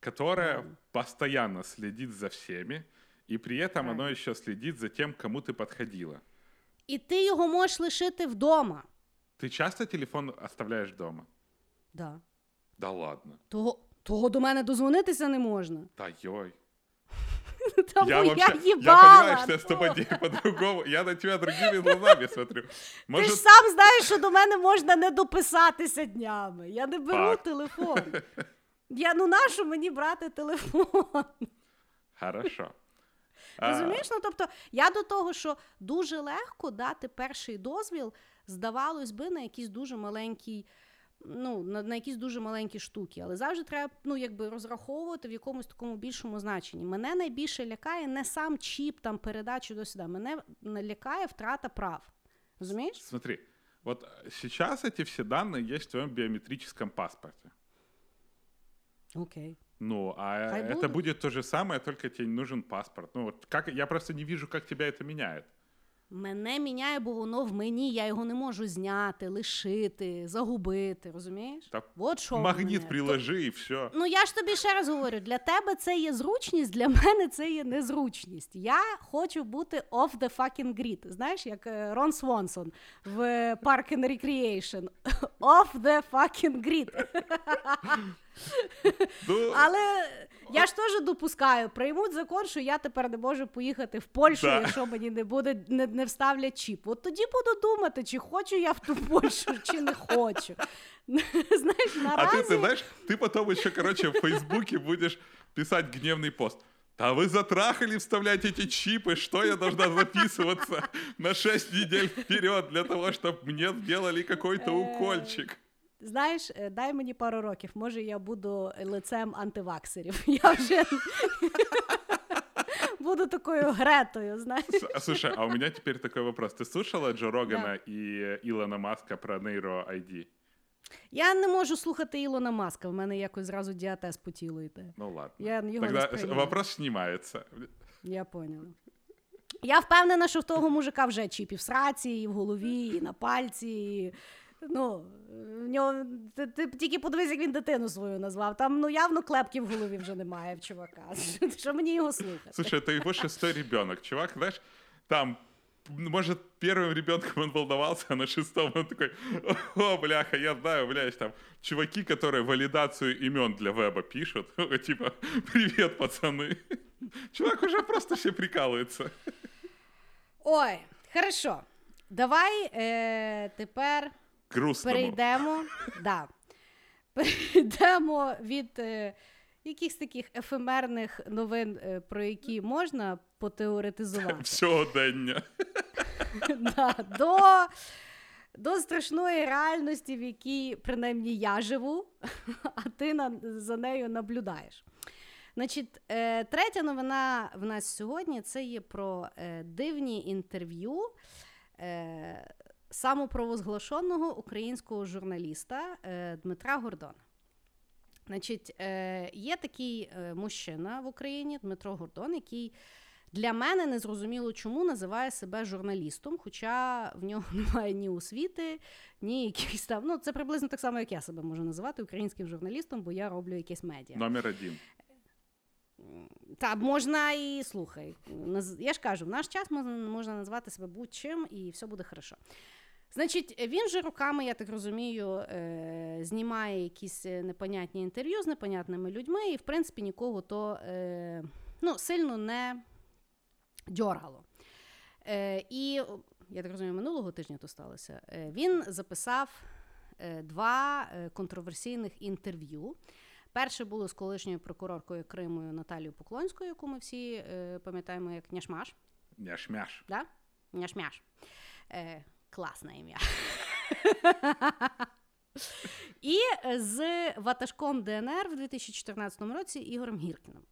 которое Правильно. постоянно следит за всеми, и при этом оно Правильно. еще следит за тем, кому ты подходила. і ти його можеш лишити вдома. Ты часто телефон оставляешь дома? Да. Да ладно. Того, того до мене дозвонитися не можна. Да йой. <laughs> Тому я, вообще- я їбала. понимаю, что я с тобой не по-другому. Я на тебя другими глазами смотрю. Ти <laughs> ж Может, сам знаєш, що до мене можна не дописатися днями. Я не беру Факт. телефон. <laughs> Я ну нащо мені брати телефон? хорошо. А, Розумієш? Ну тобто, я до того, що дуже легко дати перший дозвіл, здавалось би, на якісь дуже маленький. Ну, на, на якісь дуже маленькі штуки, але завжди треба ну, якби розраховувати в якомусь такому більшому значенні. Мене найбільше лякає не сам чіп, там передачу до сюди. Мене лякає втрата прав. Розумієш? Смотри, вот э, сейчас эти все данные есть в твоем биометрическом паспорте. Окей. Ну, а Хай это будут. будет то же самое, только тебе нужен паспорт. Ну, вот как, я просто не вижу, как тебя это меняет. Мене міняє, бо воно в мені, я його не можу зняти, лишити, загубити, розумієш? Та От що мене. приложи и все. Ну я ж тобі ще раз говорю: для тебе це є зручність, для мене це є незручність. Я хочу бути off the fucking grid. Знаєш, як е, Рон Свонсон в Park and Recreation. <laughs> Off the fucking grid. <laughs> <laughs> Ну, Але я ж теж допускаю, приймуть закон, що я тепер не можу поїхати в Польщу, Да. якщо мені не буде не, не вставлять чіп. От тоді буду думати, чи хочу я в ту Польщу, чи не хочу. <laughs> Знаєш, а наразі... ты, ты знаешь, ты потом еще, короче, в Фейсбуке будешь писать гневный пост. Да вы затрахали вставлять эти чипы, что я должна записываться на 6 недель вперед для того, чтобы мне сделали какой-то Э, укольчик. Знаєш, е, дай мені пару років, може я буду лицем антиваксерів. <laughs> Я вже <laughs> буду такою гретою, знаєш. Слушай, а у меня теперь такой вопрос. Ты слушала Джо Рогана и Илона Маска про нейро ID? Я не можу слухати Ілона Маска, в мене якось зразу діатез по тілу йде. Ну ладно. Я його Тогда сприймаю. вопрос снимается. Я поняла. Я впевнена, що в того мужика вже чіп і в сраці, і в голові, і на пальці. І... Ну, в нього ти, ти тільки подивись, як він дитину свою назвав. Там ну явно клепки в голові вже немає в чувака. <laughs> Що мені його слухати? Слушай, это его шестой ребенок. Чувак, знаешь, там, м, может, первым ребенком он волновался, а на шестом он такой, о, бляха, я знаю, бля, есть там чуваки, которые валидацию имен для веба пишут. <laughs> Типа, привет, пацаны. Чувак уже просто все прикалывается. Ой, хорошо. Давай е, тепер Грустному. перейдемо. Да. Перейдемо від е, якихось таких ефемерних новин, е, про які можна потеоретизувати. Сьогодення. да, до, до страшної реальності, в якій принаймні я живу, а ти на, за нею наблюдаєш. Значить, е, третя новина в нас сьогодні це є про е, дивні інтерв'ю е, самопровозглашеного українського журналіста е, Дмитра Гордона. Значить, е, є такий е, мужчина в Україні, Дмитро Гордон, який для мене незрозуміло чому називає себе журналістом, хоча в нього <laughs> немає ні освіти, ні якихось там. Ну, це приблизно так само, як я себе можу називати українським журналістом, бо я роблю якесь медіа. Номер один. Та можна і слухай. Я ж кажу, в наш час можна, можна назвати себе будь-чим, і все буде хорошо. Значить, він же роками, я так розумію, е, знімає якісь е, непонятні інтерв'ю з непонятними людьми, і, в принципі, нікого то е, ну, сильно не дьоргало. І я так розумію, минулого тижня то сталося. Він записав два контроверсійних інтерв'ю. Перше було з колишньою прокуроркою Кримою Наталією Поклонською, яку ми всі пам'ятаємо як Няшмаш. Няшмяш. Да? Няшмяш. Класне ім'я. І е, з ватажком ДНР в 2014 році Ігорем Гіркіним.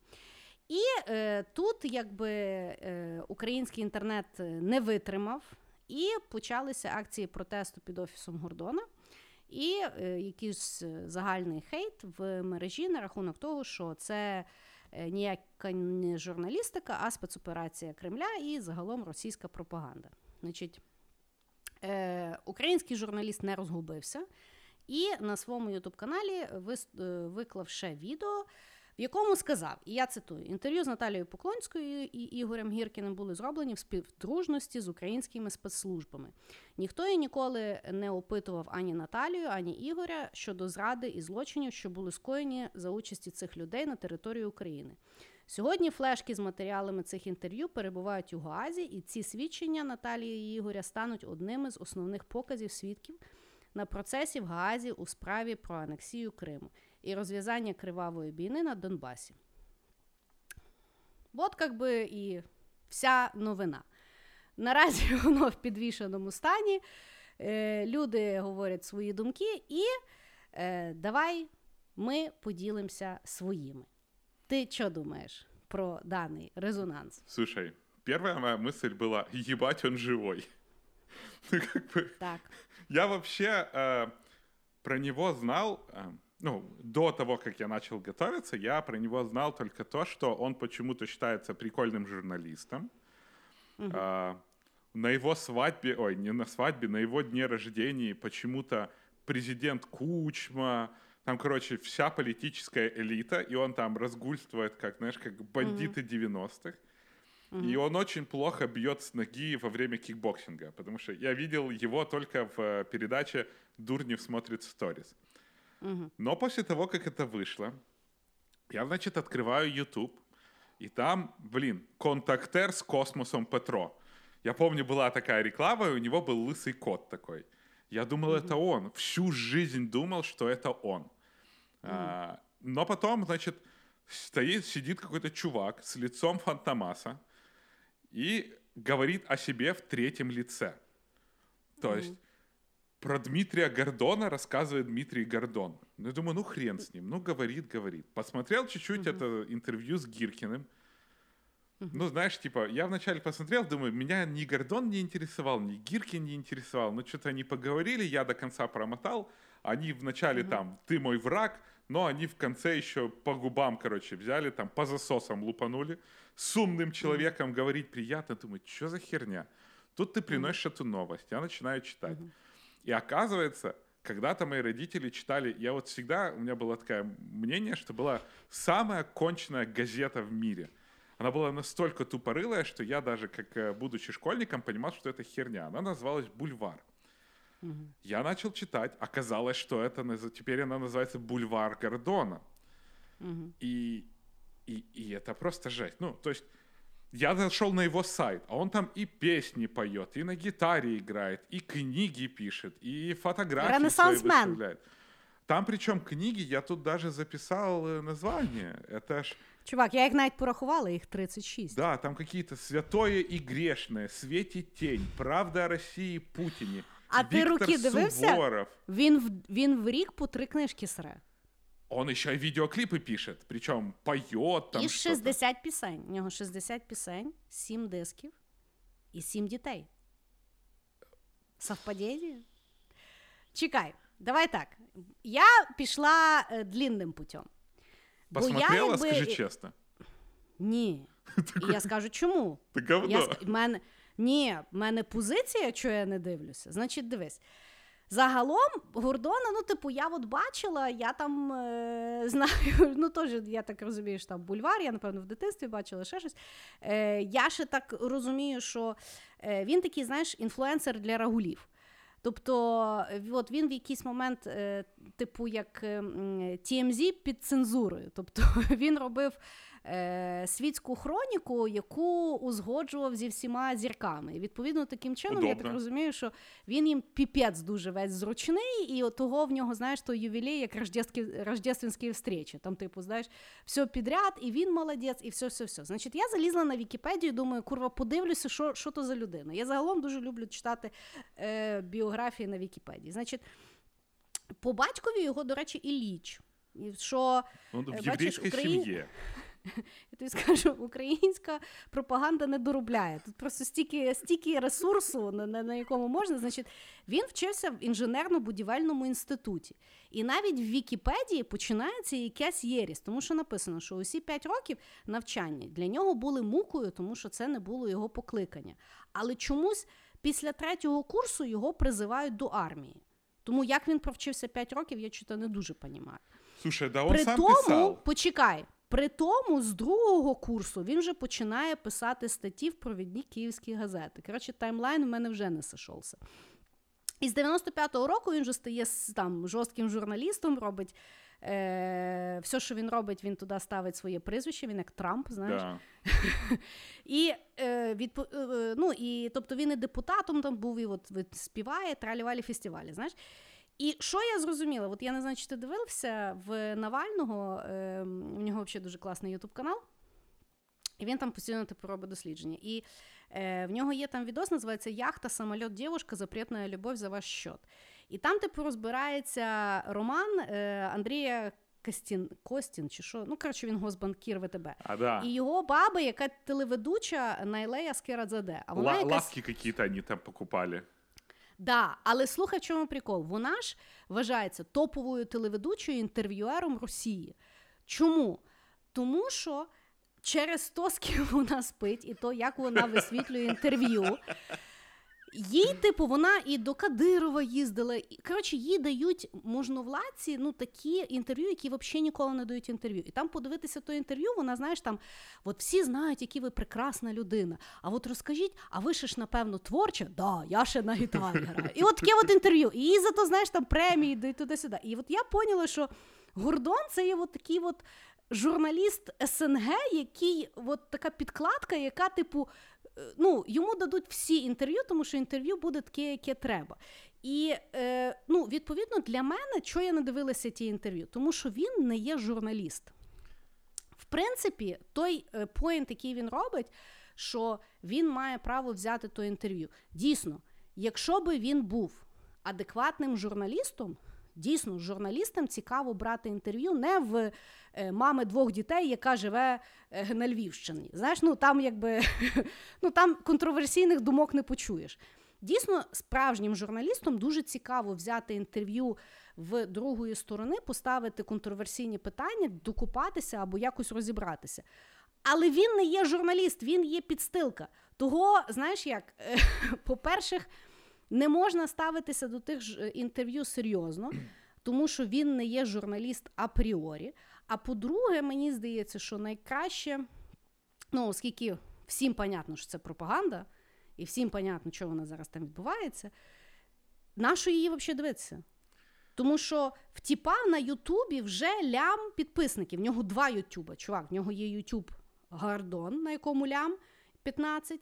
І е, тут якби е, український інтернет е, не витримав, і почалися акції протесту під офісом Гордона. І е, якийсь е, загальний хейт в мережі на рахунок того, що це ніяка не журналістика, а спецоперація Кремля і загалом російська пропаганда. Значить, український журналіст не розгубився і на своєму ютуб-каналі е, виклав ще відео, в якому сказав, і я цитую: інтерв'ю з Наталією Поклонською і Ігорем Гіркіним були зроблені в співдружності з українськими спецслужбами. Ніхто і ніколи не опитував ані Наталію, ані Ігоря щодо зради і злочинів, що були скоєні за участі цих людей на території України. Сьогодні флешки з матеріалами цих інтерв'ю перебувають у Гаазі, і ці свідчення Наталії і Ігоря стануть одними з основних показів свідків на процесі в Гаазі у справі про анексію Криму і розв'язання кривавої війни на Донбасі. От как би і вся новина. Наразі <laughs> воно в підвішеному стані. Е, люди говорять свої думки, і е, давай ми поділимося своїми. Ти що думаєш про даний резонанс? Слушай, первая моя мысль была, ебать, он живой. <laughs> Ну, как бы, Так. я вообще э, про него знал, э, ну, до того, как я начал готовиться, я про него знал только то, что он почему-то считается прикольным журналистом. А, на его свадьбе, ой, не на свадьбе, на его дне рождения почему-то президент Кучма, там, короче, вся политическая элита, и он там разгульствует, как, знаешь, как бандиты 90-х. И он очень плохо бьет с ноги во время кикбоксинга, потому что я видел его только в э, передаче «Дурнев смотрит сторис». Но после того, как это вышло, я, значит, открываю YouTube, и там, блин, контактер с космосом Петро. Я помню, была такая реклама, и у него был лысый кот такой. Я думал, это он. Всю жизнь думал, что это он. А, но потом, значит, стоит, сидит какой-то чувак с лицом Фантомаса и говорит о себе в третьем лице. То есть про Дмитрия Гордона рассказывает Дмитрий Гордон. Ну, я думаю, ну хрен с ним. Ну, говорит, говорит. Посмотрел чуть-чуть это интервью с Гиркиным. Ну, знаешь, типа, я вначале посмотрел, думаю, меня ни Гордон не интересовал, ни Гиркин не интересовал. Ну, что-то они поговорили, я до конца промотал. Они вначале там, ты мой враг, но они в конце еще по губам, короче, взяли, там, по засосам лупанули. С умным человеком говорить приятно. Думаю, что за херня? Тут ты приносишь эту новость. Я начинаю читать. И оказывается, когда-то мои родители читали, я вот всегда, у меня было такое мнение, что была самая конченная газета в мире. Она была настолько тупорылая, что я даже, как э, будучи школьником, понимал, что это херня. Она называлась «Бульвар». Я начал читать, оказалось, что это теперь она называется «Бульвар Гордона». И, и, и это просто жесть. Ну, то есть я зашел на его сайт, а он там и песни поет, и на гитаре играет, и книги пишет, и фотографии свои Ренессансмен. выставляет. Там причем книги, я тут даже записал э, название. Это ж, Чувак, я їх навіть порахувала, їх 36. да, там какие-то святое и грешное, свет и тень, правда о России и Путине. А ти Виктор руки дивився? Суворов. Він в, він в рік по три книжки сре. Он еще и видеоклипы пишет, причем поет там і 60 пісень. У нього 60 пісень, 7 дисків і 7 дітей. Совпадіння? Чекай. давай так. Я пішла е, длинним путем. Бо я Посмотрела, якби- скажи честно. Ні. <laughs> І я скажу, чому? Ты говно. Я, ск- мене, ні, в мене позиція, що я не дивлюся. Значить, дивись. Загалом Гордона, ну, типу, я от бачила, я там е, <laughs> знаю, ну теж, я так розумію, що там бульвар, я, напевно, в дитинстві бачила ще щось. Е, я ще так розумію, що е, він такий, знаєш, інфлюенсер для рагулів. Тобто, е, от він в якийсь момент, е, типу, як TMZ під цензурою. Тобто <laughs> він робив е, світську хроніку, яку узгоджував зі всіма зірками. І відповідно таким чином, я так розумію, що він їм піпець дуже весь зручний, і от того в нього, знаєш, той ювілей, як рождественські, встречі. Там, типу, знаєш, все підряд, і він молодець, і все, все, все. Значить, я залізла на Вікіпедію, думаю, курва, подивлюся, що, що то за людина. Я загалом дуже люблю читати е, біографії на Вікіпедії. Значить, по батькові його, до речі, Ілліч. І що Он в Бачиш, еврейской Украї- семье. <laughs> я тобі скажу, українська пропаганда не доробляє. Тут просто стільки, стільки ресурсу, на, на, на якому можна. Значить, він вчився в інженерно-будівельному інституті. І навіть в Вікіпедії починається якась єрість, тому що написано, що усі 5 років навчання для нього були мукою, тому що це не було його покликання. Але чомусь після третього курсу його призивають до армії. Тому як він провчився 5 років, я чого не дуже розумію. Слушай, да он При сам тому, писал. почекай, при тому з другого курсу він вже починає писати статті в провідні київські газети. Коротше, таймлайн у мене вже не сошовся. І з 95-го року він вже стає там жорстким журналістом, робить е, все, що він робить, він туди ставить своє прізвище, він як Трамп, знаєш. Да. <laughs> І, е, відпо... е, ну, і тобто він і депутатом там був, і от, от співає тралівалі фестивалі. Знаєш? І що я зрозуміла? От я не знаю, чи ти дивився в Навального, е, у нього взагалі дуже класний ютуб канал. І він там постійно типу робить дослідження. І е, в нього є там відос, називається Яхта, самоліт, дівушка, запретна любов за ваш счет. І там, типу, розбирається роман е, Андрія Костін, Костін, чи що. Ну, коротше, він госбанкір ВТБ. А, да. І його баба, яка телеведуча Найлея Скерадзаде. А вона Ла- якась... Лавки какие-то там покупали. Да, але слухай, в чому прикол. Вона ж вважається топовою телеведучою інтерв'юером Росії. Чому? Тому що через то, з ким <laughs> вона спить, і то, як вона висвітлює інтерв'ю. Їй, типу, вона і до Кадирова їздила. Коротше, їй дають можновладці ну, такі інтерв'ю, які взагалі ніколи не дають інтерв'ю. І там подивитися то інтерв'ю, вона, знаєш, там, от всі знають, які ви прекрасна людина. А от розкажіть, а ви ще ж, напевно, творча? Да, я ще на гітарі граю. І от таке от інтерв'ю. І їй за то, знаєш, там премії дають туди-сюди. І от я поняла, що Гордон це є от такий от журналіст СНГ, який от така підкладка, яка, типу, ну, йому дадуть всі інтерв'ю, тому що інтерв'ю буде таке, яке треба. І е, ну, відповідно для мене, чого я не дивилася ті інтерв'ю, тому що він не є журналіст. В принципі, той е, поінт, який він робить, що він має право взяти то інтерв'ю. Дійсно, якщо би він був адекватним журналістом, дійсно, журналістам цікаво брати інтерв'ю не в е, мами двох дітей, яка живе е, на Львівщині. Знаєш, ну там якби <laughs> ну там контроверсійних думок не почуєш. Дійсно, справжнім журналістам дуже цікаво взяти інтерв'ю в другої сторони, поставити контроверсійні питання, докупатися або якось розібратися. Але він не є журналіст, він є підстилка. Того, знаєш як, <laughs> е, по-перше, не можна ставитися до тих ж, е, інтерв'ю серйозно, тому що він не є журналіст апріорі. А по-друге, мені здається, що найкраще, ну, оскільки всім понятно, що це пропаганда, і всім понятно, що вона зараз там відбувається, нащо її взагалі дивитися? Тому що в тіпа на Ютубі вже лям підписників. В нього два Ютуба. Чувак, в нього є Ютуб Гардон, на якому лям 15.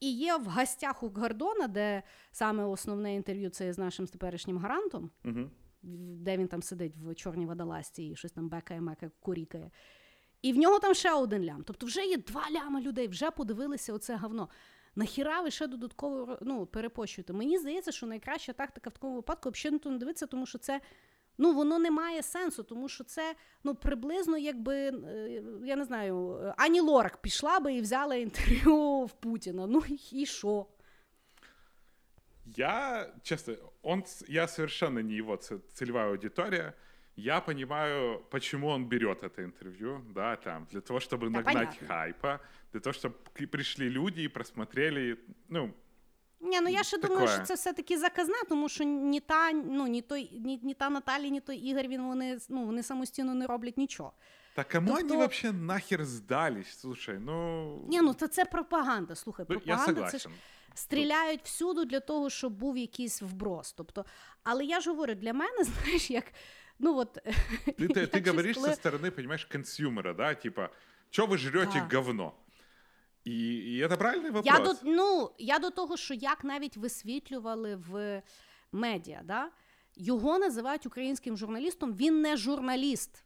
І є в гостях у Гордона, де саме основне інтерв'ю це з нашим теперішнім гарантом, Мгм. Де він там сидить в чорній водолазці і щось там бекає, мекає, курікає. І в нього там ще один лям. Тобто вже є два ляма людей, вже подивилися оце говно. Нахіра ви ще додатково ну, перепощуєте? Мені здається, що найкраща тактика в такому випадку взагалі не дивиться, тому що це ну, воно не має сенсу, тому що це ну, приблизно якби, е, я не знаю, Ані Лорак пішла би і взяла інтерв'ю в Путіна. Ну і що? Я, честно, он, с- я совершенно не его ц- целевая аудитория. Я понимаю, почему он берет это интервью, да, там, для того, чтобы нагнать понятно. хайпа, для того, чтобы пришли люди и просмотрели, ну, Ні, ну я ще думаю, Такое. що це все-таки заказне, тому що ні та, ну, ні, той, ні, ні та Наталі, ні той Ігор, він, вони, ну, вони самостійно не роблять нічого. так кому они Тобто- вообще нахер сдались? Слушай, ну... Ні, ну це, це пропаганда. Слухай, ну, я пропаганда це ж согласен. стріляють всюду для того, щоб був якийсь вброс. Тобто, але я ж говорю, для мене, знаєш, <laughs> як. Ну от, Ты, ты, я ты щось говоришь коли- со стороны, понимаешь, консюмера, да, типа, что вы жрете Да. говно? И, и это правильный вопрос. Я до, ну, я до того, що як навіть висвітлювали в медіа, да? його називають українським журналістом, він не журналіст.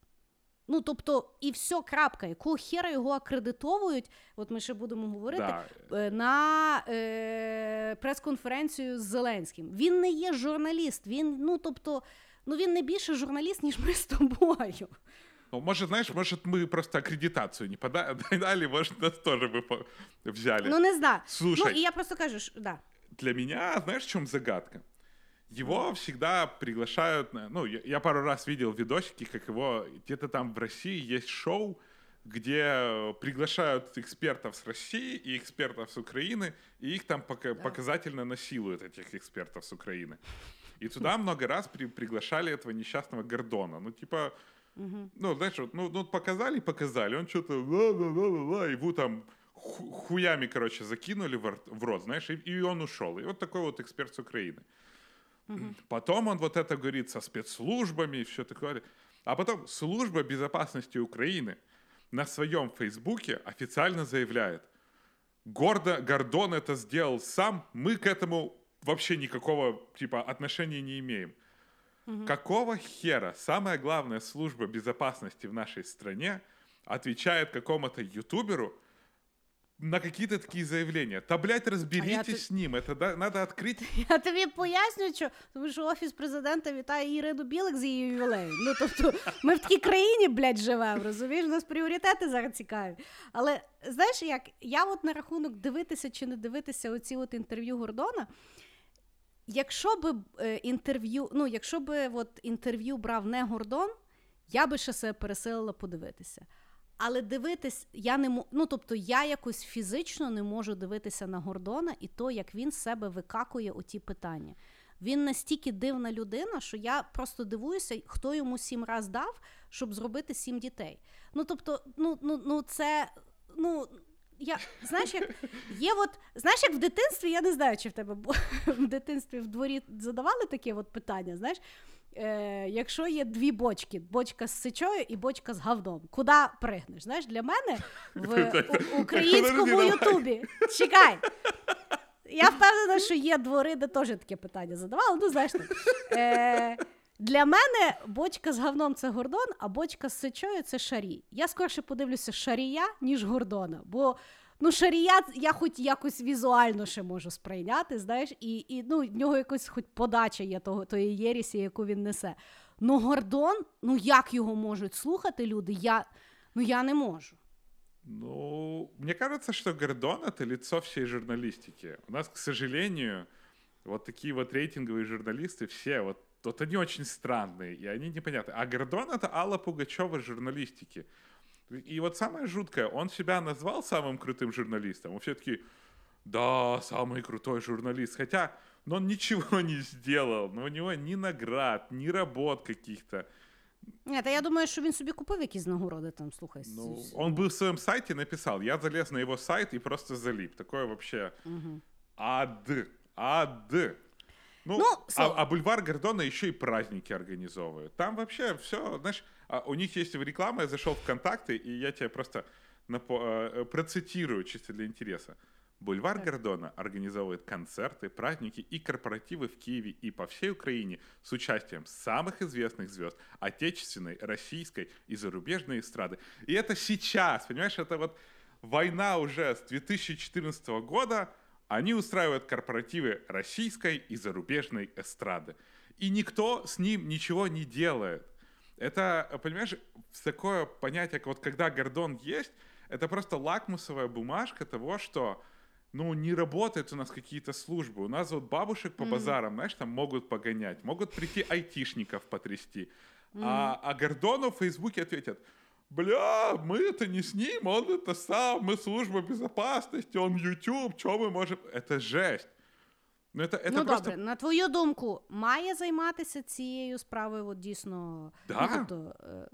Ну, тобто, і все, крапка. Якого хера його акредитовують, от ми ще будемо говорити, Да. е, на е, прес-конференцію з Зеленським. Він не є журналіст. Він, ну, тобто, ну, він не більше журналіст, ніж ми з тобою. Ну, может, знаешь, может, мы просто аккредитацию не пода- <laughs> дали, может, нас тоже бы взяли. Ну, не знаю. Слушай. Ну, і я просто кажу, що, да. Для меня, знаешь, в чем загадка? Его всегда приглашают, на- ну, я, я пару раз видел видосики, как его, где-то там в России есть шоу, где приглашают экспертов с России и экспертов с Украины, и их там пока- показательно насилуют, этих экспертов с Украины. И <laughs> туда много раз при- приглашали этого несчастного Гордона. Ну, типа, ну, знаешь, вот, ну, ну, показали, показали, он что-то ла-ла-ла-ла-ла, его там ху- хуями, короче, закинули в рот, знаешь, и, и он ушел. И вот такой вот эксперт с Украины. Потом он вот это говорит со спецслужбами и все такое. А потом служба безопасности Украины на своем фейсбуке официально заявляет, Гордо, Гордон это сделал сам, мы к этому вообще никакого типа отношения не имеем. Какого хера самая главная служба безопасности в нашей стране отвечает какому-то ютуберу на какие-то такие заявления? Да, блядь, разберитесь ты- с ним. Это да- надо открыть <laughs> Я тобі поясню, що тому що офіс президента вітає Ірину Білик з її ювілеєм. Ну тобто, ми в такій країні, блядь, живемо, розумієш? У нас пріоритети зараз цікаві. Але знаєш, як я от на рахунок дивитися чи не дивитися оці от інтерв'ю Гордона. Якщо би е, інтерв'ю, ну якщо би от інтерв'ю брав не Гордон, я би ще себе пересилила подивитися. Але дивитись, я не мо... ну тобто я якось фізично не можу дивитися на Гордона і то, як він себе викакує оті питання. Він настільки дивна людина, що я просто дивуюся, хто йому сім раз дав, щоб зробити сім дітей. Ну тобто, ну, ну, ну це ну. Я знаєш, як є, от знаєш, як в дитинстві, я не знаю, чи в тебе <laughs> в дитинстві в дворі задавали таке от питання. Знаєш, е, якщо є дві бочки, бочка з сичою і бочка з говном, куди пригнеш? Знаєш, для мене <laughs> в у- українському Ютубі. Чекай. Я впевнена, що є двори, де теж таке питання задавали. Ну, знаєш, так. Е, для мене бочка з говном це Гордон, а бочка з сичою це шарій. Я скорше подивлюся шарія, ніж Гордона. Бо ну, шарія я хоч якось візуально ще можу сприйняти, знаєш, і, і ну, в нього якось хоч подача є того, тої єрісі, яку він несе. Ну, Гордон, ну як його можуть слухати люди? Я, ну, я не можу. Ну, мне кажется, что Гордон — это лицо всей журналистики. У нас, к сожалению, вот такие вот рейтинговые журналисты все, вот, вот они очень странные, и они непонятны. А Гордон — это Алла Пугачева журналистики. И вот самое жуткое, он себя назвал самым крутым журналистом. Он все таки да, самый крутой журналист. Хотя, ну, он ничего не сделал, но у него ни наград, ни работ каких-то. Ні, та я думаю, що він собі купив якісь нагороди там, слухай. с- Ну, с- он бы в своем сайте написал, я залез на его сайт и просто залип. Такое вообще ад, ад. Ну, Ну, а, слава- а бульвар Гордона еще и праздники организовывают. Там вообще все, знаешь, а у них есть реклама, я зашел в ВКонтакте, и я тебе просто напо- э, процитирую чисто для интереса. Бульвар Гордона организовывает концерты, праздники и корпоративы в Киеве и по всей Украине с участием самых известных звезд отечественной, российской и зарубежной эстрады. И это сейчас, понимаешь, это вот война уже с 2014 года, они устраивают корпоративы российской и зарубежной эстрады. И никто с ним ничего не делает. Это, понимаешь, такое понятие, вот когда Гордон есть, это просто лакмусовая бумажка того, что ну, не работают у нас какие-то службы. У нас вот бабушек по базарам, знаешь, там могут погонять, могут прийти айтишников потрясти. А, а Гордону в Фейсбуке ответят, бля, мы это не с ним, он это сам, мы служба безопасности, он YouTube, что мы можем... Это жесть. Ну, это, это ну просто... добре, на твою думку, має займатися цією справою от дійсно. Да. Ну, тобто, е,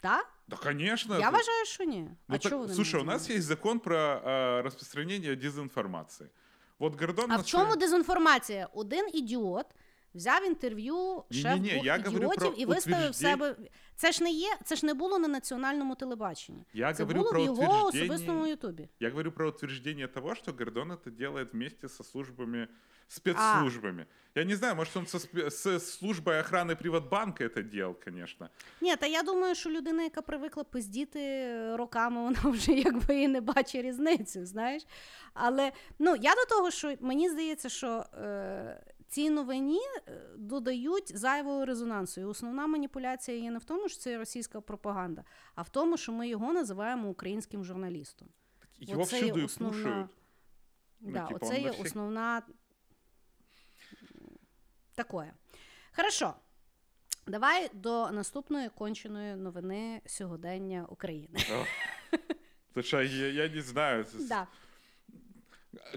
та? Да, конечно. Я это- вважаю, що ні. Ну, а так, чого вони слушай, у не нас есть закон про э, распространение дезинформации. Вот Гордон... А на в чому своем- дезінформація? Один ідіот взяв інтерв'ю шеф Ні-ні-ні, двох я говорю про ідіотів і виставив утверждень- себе. Це ж не є, це ж не було на національному телебаченні. Я це говорю було про в його утверждення- особистому Ютубі. Я говорю про утверждение того, что Гордон это делает вместе со службами, спецслужбами. Я не знаю, может, он со, спе- с службой охраны Приватбанка это делал, конечно. Ні, та я думаю, що людина, яка привикла пиздіти роками, <laughs> вона вже якби і не бачить різницю, знаєш. Але ну я до того, що мені здається, що е, цій новині е, додають зайвого резонансу. І основна маніпуляція є не в тому, що це російська пропаганда, а в тому, що ми його називаємо українським журналістом. Его Оце є всюду и основна- пушают. Ну, Да, оце є всіх- основна такое. Хорошо. Давай до наступної конченої новини сьогодення України. Слушай, я, я не знаю. Да.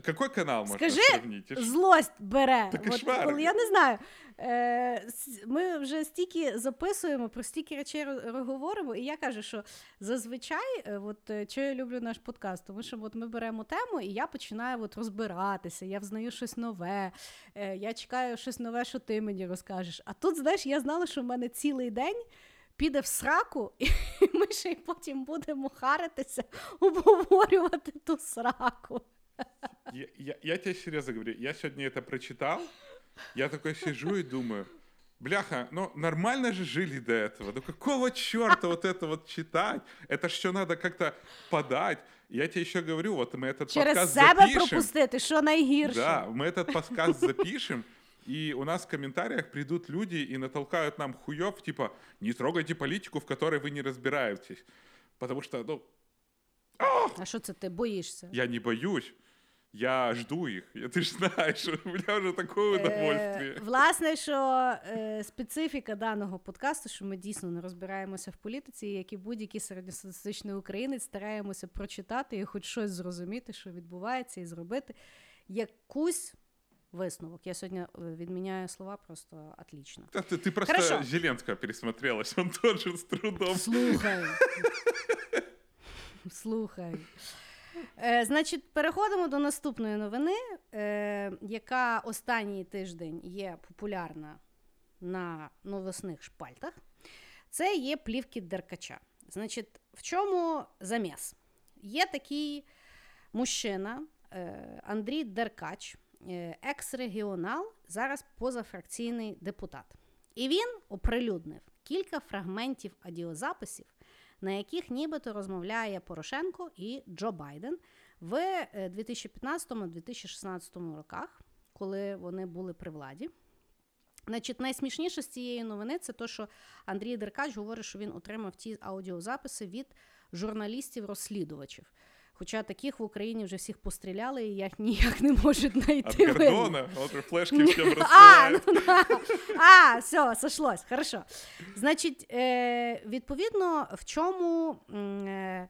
Какой канал можно Скажи, сравнить? Злость бере. Та От, коли, я не знаю. Е, ми вже стільки записуємо, про стільки речей говоримо, і я кажу, що зазвичай, е, от, е, що я люблю наш подкаст, тому що от ми беремо тему, і я починаю от розбиратися, я взнаю щось нове, е, я чекаю щось нове, що ти мені розкажеш. А тут, знаєш, я знала, що в мене цілий день. Піде в сраку, <laughs> і ми ще й потім будемо харитися, обговорювати ту сраку. Я, я, я тебе серьезно говорю, я сегодня это прочитал, я такой сижу и думаю, бляха, ну нормально же жили до этого, ну какого черта вот это вот читать, это ж все надо как-то подать. Я тебе еще говорю, вот мы этот Через подкаст себе запишем, пропустити, що найгірше. да, мы этот подкаст запишем, и у нас в комментариях придут люди и натолкают нам хуев, типа, не трогайте политику, в которой вы не разбираетесь. Потому что, ну, А що це ти боїшся? я не боюсь, я жду их. Я- Ты же знаешь, <laughs> у меня уже такое удовольствие. Е, власне, що е, специфіка даного подкасту, що ми дійсно не розбираємося в політиці, як і будь-який середньостатистичний українець, стараємося прочитати і хоч щось зрозуміти, що відбувається, і зробити якусь висновок. Я сьогодні е, відміняю слова просто отлично. Да ты, ты просто Хорошо. Зеленского пересмотрелась, он тоже с трудом. Слухай. <laughs> Слухай. Е, значить, переходимо до наступної новини, е, яка останній тиждень є популярна на новосних шпальтах. Це є плівки Деркача. Значить, в чому заміс? Є такий мужчина е, Андрій Деркач, е, екс-регіонал, зараз позафракційний депутат. І він оприлюднив кілька фрагментів аудіозаписів, на яких нібито розмовляє Порошенко і Джо Байден в е, 2015-2016 роках, коли вони були при владі. Значить, найсмішніше з цієї новини це те, що Андрій Деркач говорить, що він отримав ті аудіозаписи від журналістів-розслідувачів. Хоча таких в Україні вже всіх постріляли і їх ніяк не можуть знайти. винних. Гордона, от флешки всем А, рассылает. ну а, все, сошлось, хорошо. Значить, е, відповідно, в чому е,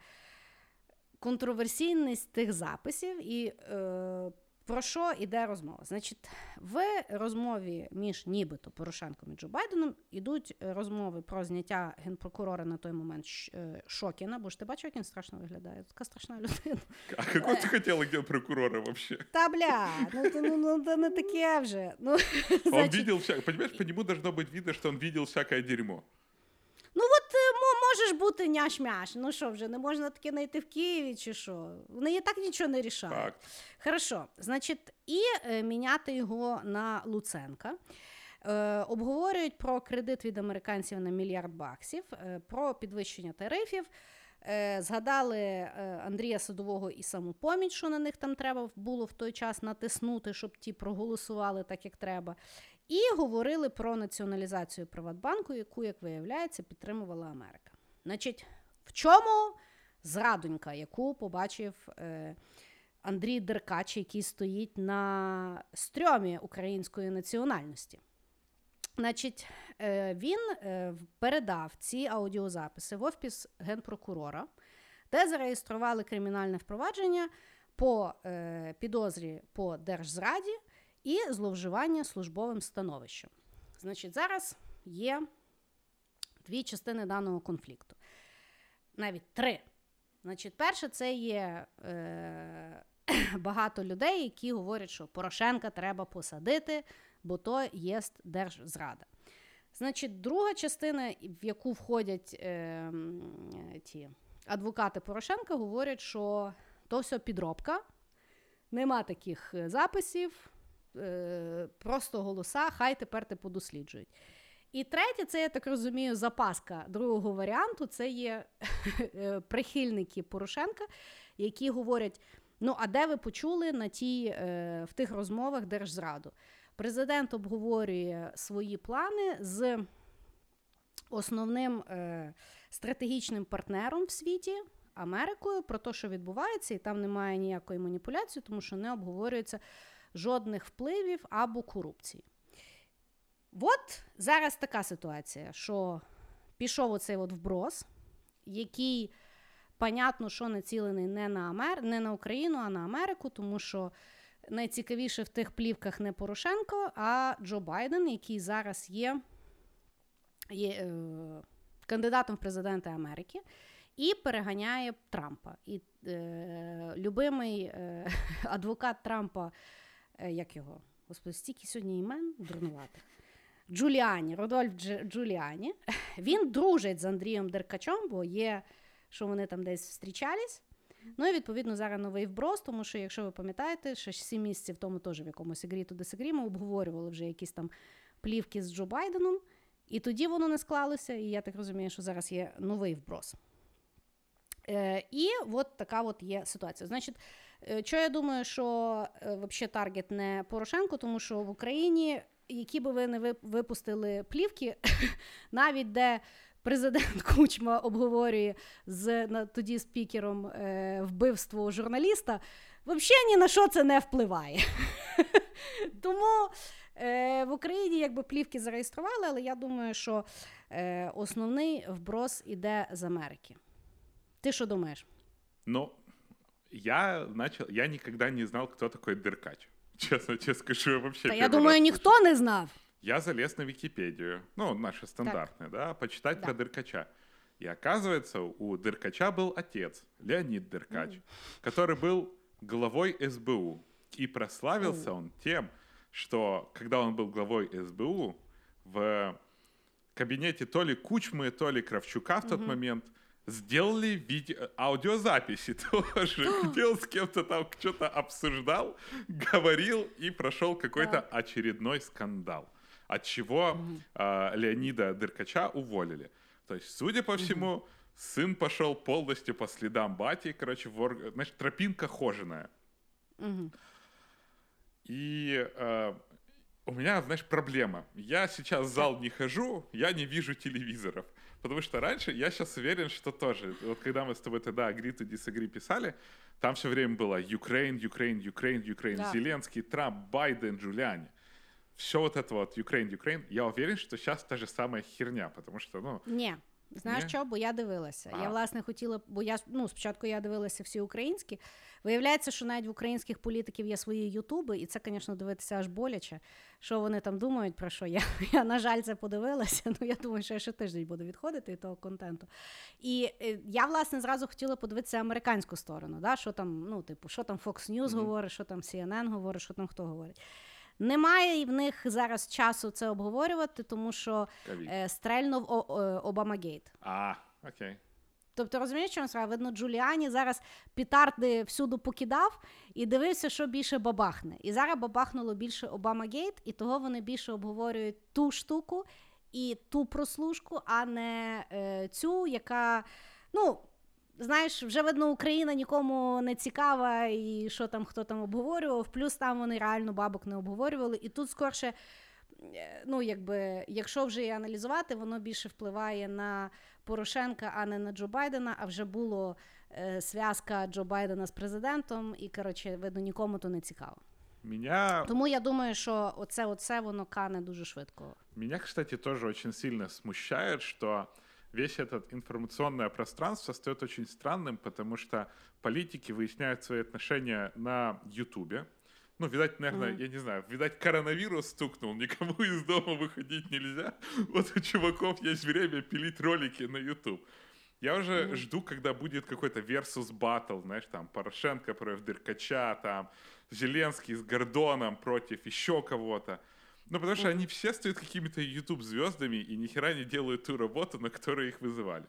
контроверсійність тих записів і е, про що йде розмова? Значить, в розмові між нібито Порошенком і Джо Байденом ідуть е, розмови про зняття генпрокурора на той момент е, Шокіна, бо ж ти бачив, як він страшно виглядає. Така страшна людина. <laughs> А какой ты хотела генпрокурора вообще? Та бля, ну, то- ну, ну не таке вже. Ну, <laughs> Он значить, видел всякое, понимаешь, по нему должно быть видно, что он видел всякое дерьмо. Ну е, можеш бути няш-мяш. Ну що вже, не можна таке знайти в Києві чи що? Вони і так нічого не рішають. Хорошо, значить, і е, міняти його на Луценка. Е, обговорюють про кредит від американців на мільярд баксів, е, про підвищення тарифів. Е, згадали е, Андрія Садового і самопоміч, що на них там треба було в той час натиснути, щоб ті проголосували так, як треба. І говорили про націоналізацію Приватбанку, яку, як виявляється, підтримувала Америка. Значить, в чому зрадонька, яку побачив е, Андрій Деркач, який стоїть на стрьомі української національності. Значить, е, він е, передав ці аудіозаписи в офіс генпрокурора, де зареєстрували кримінальне впровадження по е, підозрі по держзраді і зловживання службовим становищем. Значить, зараз є дві частини даного конфлікту. Навіть три. Значить, перше, це є е, <coughs> багато людей, які говорять, що Порошенка треба посадити, бо то є держзрада. Значить, друга частина, в яку входять е, ті адвокати Порошенка, говорять, що то все підробка, нема таких е, записів, е, просто голоса, хай тепер те подосліджують. І третє, це я так розумію, запаска другого варіанту це є <laughs> е, прихильники Порошенка, які говорять: ну, а де ви почули на тій, е, в тих розмовах держзраду? Президент обговорює свої плани з основним е, стратегічним партнером в світі. Америкою про те, що відбувається, і там немає ніякої маніпуляції, тому що не обговорюється жодних впливів або корупції. От зараз така ситуація, що пішов оцей от вброс, який, понятно, що націлений не на Амер... не на Україну, а на Америку, тому що найцікавіше в тих плівках не Порошенко, а Джо Байден, який зараз є, є е... кандидатом в президенти Америки. І переганяє Трампа. І е, любимий е, <laughs> адвокат Трампа, е, як його? Господи, стільки сьогодні імен дурнувати. Джуліані, Родольф Дж, Джуліані. Він дружить з Андрієм Деркачом, бо є, що вони там десь зустрічались. Ну і відповідно зараз новий вброс, тому що, якщо ви пам'ятаєте, ще 7 місяців тому теж в якомусь ігрі туди Десегрі ми обговорювали вже якісь там плівки з Джо Байденом, і тоді воно не склалося, і я так розумію, що зараз є новий вброс. Е, І от така от є ситуація. Значить, що я думаю, що е, взагалі таргет не Порошенко, тому що в Україні, які би ви не випустили плівки, <laughs> навіть де президент <laughs> Кучма обговорює з тоді спікером е, вбивство журналіста, взагалі ні на що це не впливає. <laughs> Тому е, в Україні якби плівки зареєстрували, але я думаю, що е, основний вброс іде з Америки. Ты что думаешь? Ну, я начал, я никогда не знал, кто такой Деркач. Честно тебе скажу, я вообще Да я думаю, никто не знал. Я залез на Википедию, ну, наша стандартная, да, почитать да. про Деркача. И оказывается, у Деркача был отец, Леонид Деркач, mm. который был главой СБУ. И прославился mm. он тем, что когда он был главой СБУ, в кабинете то ли Кучмы, то ли Кравчука в тот mm-hmm. момент – сделали видео, аудиозаписи <laughs> тоже, где он с кем-то там что-то обсуждал, говорил и прошел какой-то очередной скандал, от чего э, Леонида Дыркача уволили. То есть, судя по всему, сын пошел полностью по следам бати, короче, вор... значит, тропинка хоженая. И э, у меня, знаешь, проблема. Я сейчас в зал не хожу, я не вижу телевизоров. Потому что раньше, я сейчас уверен, что тоже, вот когда мы с тобой тогда agree to disagree писали, там все время было Украин, Украин, Украин, Украин, да. Зеленский, Трамп, Байден, Джулиани. Все вот это вот Украин, Украин. Я уверен, что сейчас та же самая херня, потому что, ну... Не. Знаєш що? Бо я дивилася. А. Я власне хотіла, бо я ну спочатку я дивилася всі українські. Виявляється, що навіть в українських політиків є свої ютуби, і це, звісно, дивитися аж боляче. Що вони там думають про що? Я, <laughs> я на жаль, це подивилася. Ну я думаю, що я ще тиждень буду відходити від того контенту. І е, я, власне, зразу хотіла подивитися американську сторону. Да? Що там, ну, типу, що там Fox News mm-hmm. говорить, що там CNN говорить, що там хто говорить. Немає в них зараз часу це обговорювати, тому що е, стрельнув Обамагейт. А, окей. Тобто, розумієш, що справа? Видно, Джуліані зараз пітарди всюди покидав і дивився, що більше бабахне. І зараз бабахнуло більше Обамагейт, і того вони більше обговорюють ту штуку і ту прослушку, а не е, цю, яка. ну, знаєш, вже видно, Україна нікому не цікава, і що там хто там обговорював. Плюс там вони реально бабок не обговорювали. І тут скорше, е, ну якби, якщо вже і аналізувати, воно більше впливає на Порошенка, а не на Джо Байдена. А вже було е, зв'язка Джо Байдена з президентом, і коротше, видно, нікому то не цікаво. Меня, Тому я думаю, що оце, оце воно кане дуже швидко. меня, кстати, тоже очень сильно смущает, что весь этот информационное пространство стает очень странным, потому что политики выясняют свои отношения на Ютубе. Ну, видать, наверное, Мгм. я не знаю, видать, коронавирус стукнул, никому <laughs> из дома выходить нельзя. Вот у чуваков есть время пилить ролики на Ютуб. Я уже Мгм. жду, когда будет какой-то versus battle, знаешь, там Порошенко против Деркача, там Зеленский с Гордоном против еще кого-то. Ну, потому что Мгм. они все стают какими-то YouTube-звездами и нихера не делают ту работу, на которую их вызывали.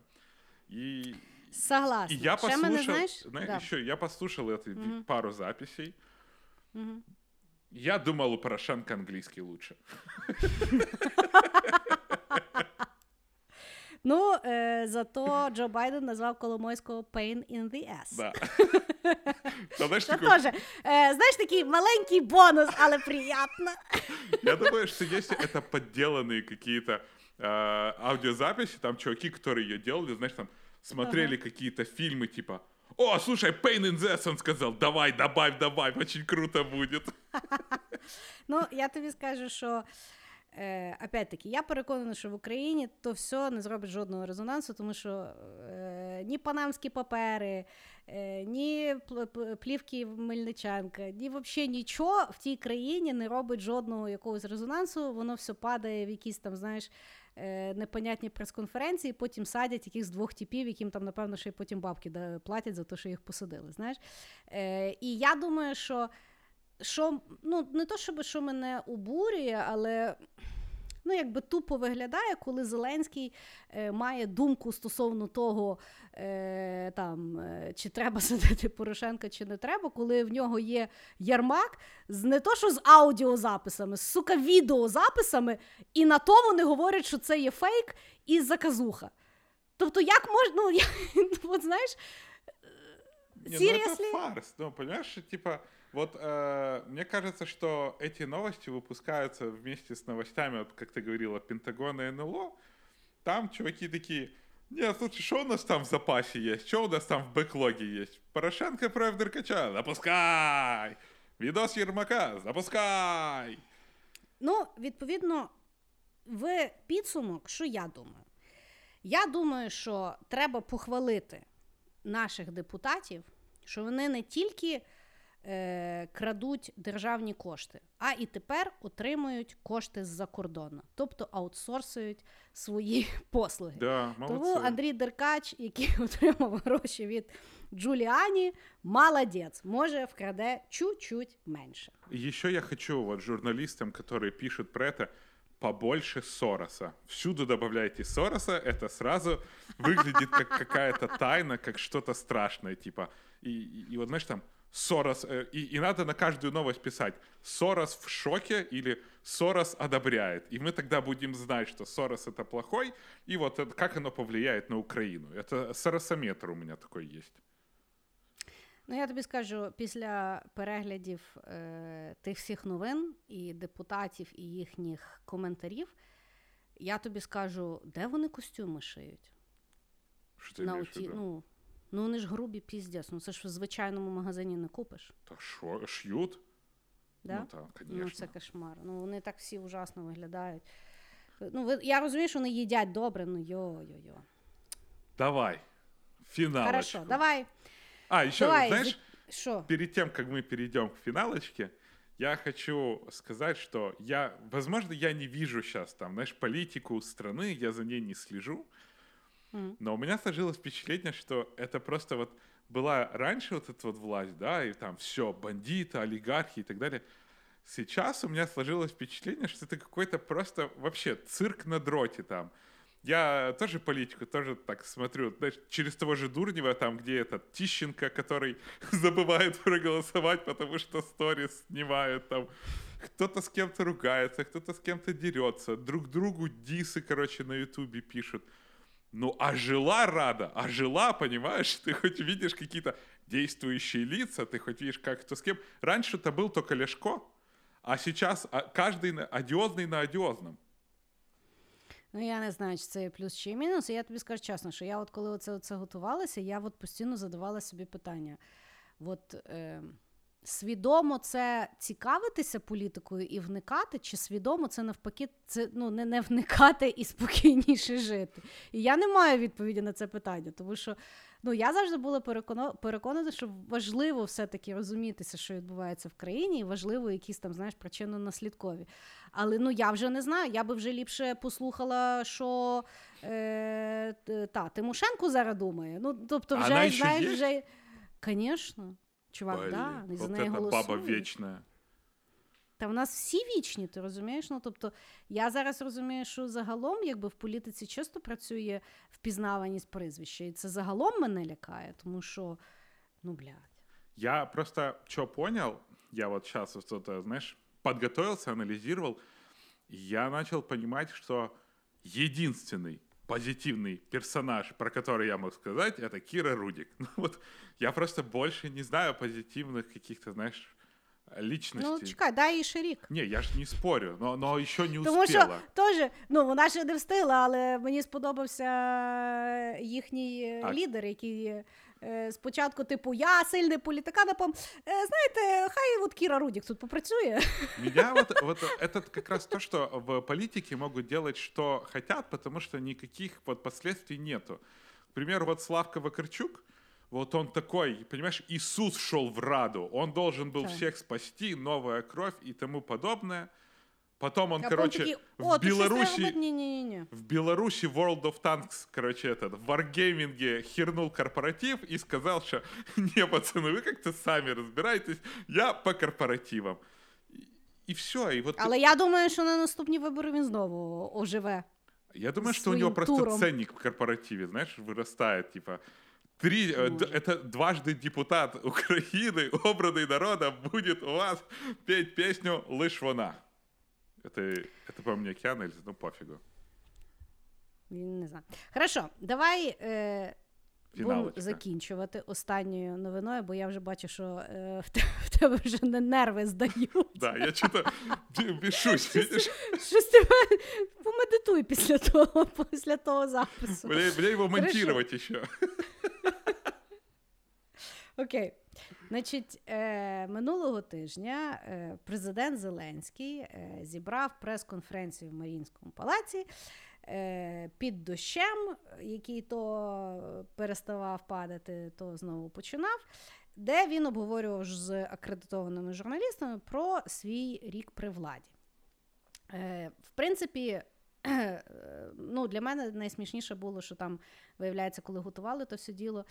И, Согласна. и я Ще послушал, мене, знаєш, зна- да. еще я послушал это Мгм. пару записей. Мгм. Я думал, у Порошенко английский лучше. <laughs> Ну, е, зато Джо Байден назвав Коломойського pain in the ass. Да. <laughs> Там, знаешь, Це такой- теж, е, знаєш, такий маленький бонус, але приємно. Я думаю, что если это подделанные какие-то э, аудиозаписи, там чуваки, которые ее делали, знаешь, там смотрели какие-то фильмы, типа, о, слушай, Pain in the Ass, он сказал, давай, добавь, добавь, очень круто будет. Ну, я тобі скажу, що е, опять-таки, я переконана, що в Україні то все не зробить жодного резонансу, тому що е, ні панамські папери, е, ні плівки Мельниченка, ні взагалі нічого в тій країні не робить жодного якогось резонансу, воно все падає в якісь там, знаєш. е, Непонятні прес-конференції, потім садять якихось двох типів, яким там, напевно, ще й потім бабки платять за те, що їх посадили. Знаєш? Е, і я думаю, що що ну не то, щоб що мене обурює, але ну якби тупо виглядає, коли Зеленський е, має думку стосовно того, е, там, е, чи треба <laughs> садити Порошенка, чи не треба, коли в нього є ярмак з не то, що з аудіозаписами, з сука, відеозаписами, і на то вони говорять, що це є фейк і заказуха. Тобто, як можна, ну, <laughs> я, от знаєш, Не, ну Seriously? фарс, ну, понимаешь, типа, вот э, мне кажется, что эти новости выпускаются вместе с новостями, вот как ты говорила, Пентагона и НЛО, там чуваки такие, нет, слушай, что у нас там в запасе есть, что у нас там в бэклоге есть? Порошенко против Деркача, запускай! Видос Ермака, запускай! Ну, відповідно, в підсумок, що я думаю? Я думаю, що треба похвалити наших депутатів, що вони не тільки е, крадуть державні кошти, а і тепер отримують кошти з-за кордону, тобто аутсорсують свої <laughs> послуги. Да, Тому молодцы. Андрій Деркач, який <laughs> отримав гроші від Джуліані, молодець, може вкраде чуть-чуть менше. Еще я хочу вот журналистам, которые пишут про это, побольше Сороса. Всюду добавляйте Сороса, это сразу <laughs> выглядит как какая-то тайна, как что-то страшное, типа. И, и- и вот знаешь там Сорос, э, и, и надо на каждую новость писать Сорос в шоке или Сорос одобряет. И мы тогда будем знать, что Сорос это плохой, и вот это- как оно повлияет на Украину. Это соросометр у меня такой есть. Ну, я тобі скажу, після переглядів е, тих всіх новин і депутатів, і їхніх коментарів, я тобі скажу, де вони костюми шиють? Что ты На имеешь в оті, виду? ну, ну, вони ж грубі піздець, ну це ж в звичайному магазині не купиш. Да шо, шьют? Да? Ну так, Ну, це кошмар. Ну, вони так всі ужасно виглядають. Ну, ви, я розумію, що вони їдять добре, ну йо-йо-йо. Давай. Финалочку. Хорошо, давай. А, еще, давай. знаешь, за- Що? перед тем, как мы перейдем к финалочке, я хочу сказать, что я, возможно, я не вижу сейчас там, знаешь, политику страны, я за ней не слежу, Но у меня сложилось впечатление, что это просто вот была раньше вот эта вот власть, да, и там все, бандиты, олигархи и так далее. Сейчас у меня сложилось впечатление, что это какой-то просто вообще цирк на дроте там. Я тоже политику, тоже так смотрю, знаешь, через того же Дурнева, там, где этот Тищенко, который <laughs> забывает проголосовать, потому что сторис снимают там. Кто-то с кем-то ругается, кто-то с кем-то дерется, друг другу дисы, короче, на ютубе пишут. Ну, а жила рада, а жила, понимаешь, ты хоть видишь какие-то действующие лица, ты хоть видишь, как кто с кем. Раньше это был только Лешко, а сейчас а, каждый на- одиозный на одиозном. Ну, я не знаю, чи це плюс чи мінус. І я тобі скажу чесно, що я, от коли оце, оце готувалася, я от постійно задавала собі питання. От, е, свідомо це цікавитися політикою і вникати, чи свідомо це навпаки, це ну, не, не вникати і спокійніше жити. І я не маю відповіді на це питання, тому що ну, я завжди була переконана, переконана, що важливо все-таки розумітися, що відбувається в країні, і важливо якісь там, знаєш, причинно-наслідкові. Але ну я вже не знаю. Я би вже ліпше послухала, що е, та, Тимошенко зараз думає. Ну, тобто, вже знаєш, є? вже. Звісно. Чувак, Блин, да, і за вот неї эта голосують. баба вечная. Та в нас всі вічні, ти розумієш? Ну тобто, я зараз розумію, що загалом, якби в політиці часто працює впізнаваність прізвища, і це загалом мене лякає, тому що, ну блядь. Я просто что понял, я вот сейчас вот это, знаешь, подготовился, анализировал, и я начал понимать, что единственный позитивный персонаж, про который я мог сказать, это Кира Рудик. <laughs> Ну вот я просто больше не знаю позитивных каких-то, знаешь, личностей. Ну, чекай, дай їй ще рік. Не, я ж не спорю, но, но еще не Тому що теж, ну вона ще не встигла, але мені сподобався їхній е, А. лідер, який е, спочатку, типу, я сильний політикан, а потім, е, знаєте, хай от Кіра Рудік тут попрацює. Меня <laughs> вот, вот это как раз то, что в политике могут делать, что хотят, потому что никаких вот последствий нету. К примеру, вот Славка Вакарчук, вот он такой, понимаешь, Иисус шел в Раду, он должен был Да. всех спасти, новая кровь и тому подобное. Потом он, а короче, потім такий, в о, тут щось треба Беларуси, робити? Ні, ні, ні, ні. в Беларуси World of Tanks, короче, этот, в Wargaming хернул корпоратив и сказал, что <laughs> не, пацаны, вы как-то сами разбирайтесь, я по корпоративам. И, и все, и вот... Але я думаю, що на наступні вибори він знову оживе. Я думаю, что у своим него просто туром. ценник в корпоративе, знаешь, вырастает, типа, три, э, д- Может. это дважды депутат <laughs> Украины, обранный народом, будет у вас петь песню «Лишь вона». Это, это по мне Киана или ну пофигу. Він не знаю. Хорошо, давай е, будемо закінчувати останньою новиною, бо я вже бачу, що е, в, тебе вже не нерви здають. Да, я что-то бешусь. Щось тебе помедитуй після того, після того запису. Мне, мне его Хорошо. монтировать. Окей. Значить, е, минулого тижня е, президент Зеленський е, зібрав прес-конференцію в Маріїнському палаці під дощем, який то переставав падати, то знову починав, де він обговорював з акредитованими журналістами про свій рік при владі. Е, в принципі, е, ну, для мене найсмішніше було, що там, виявляється, коли готували то все діло, е,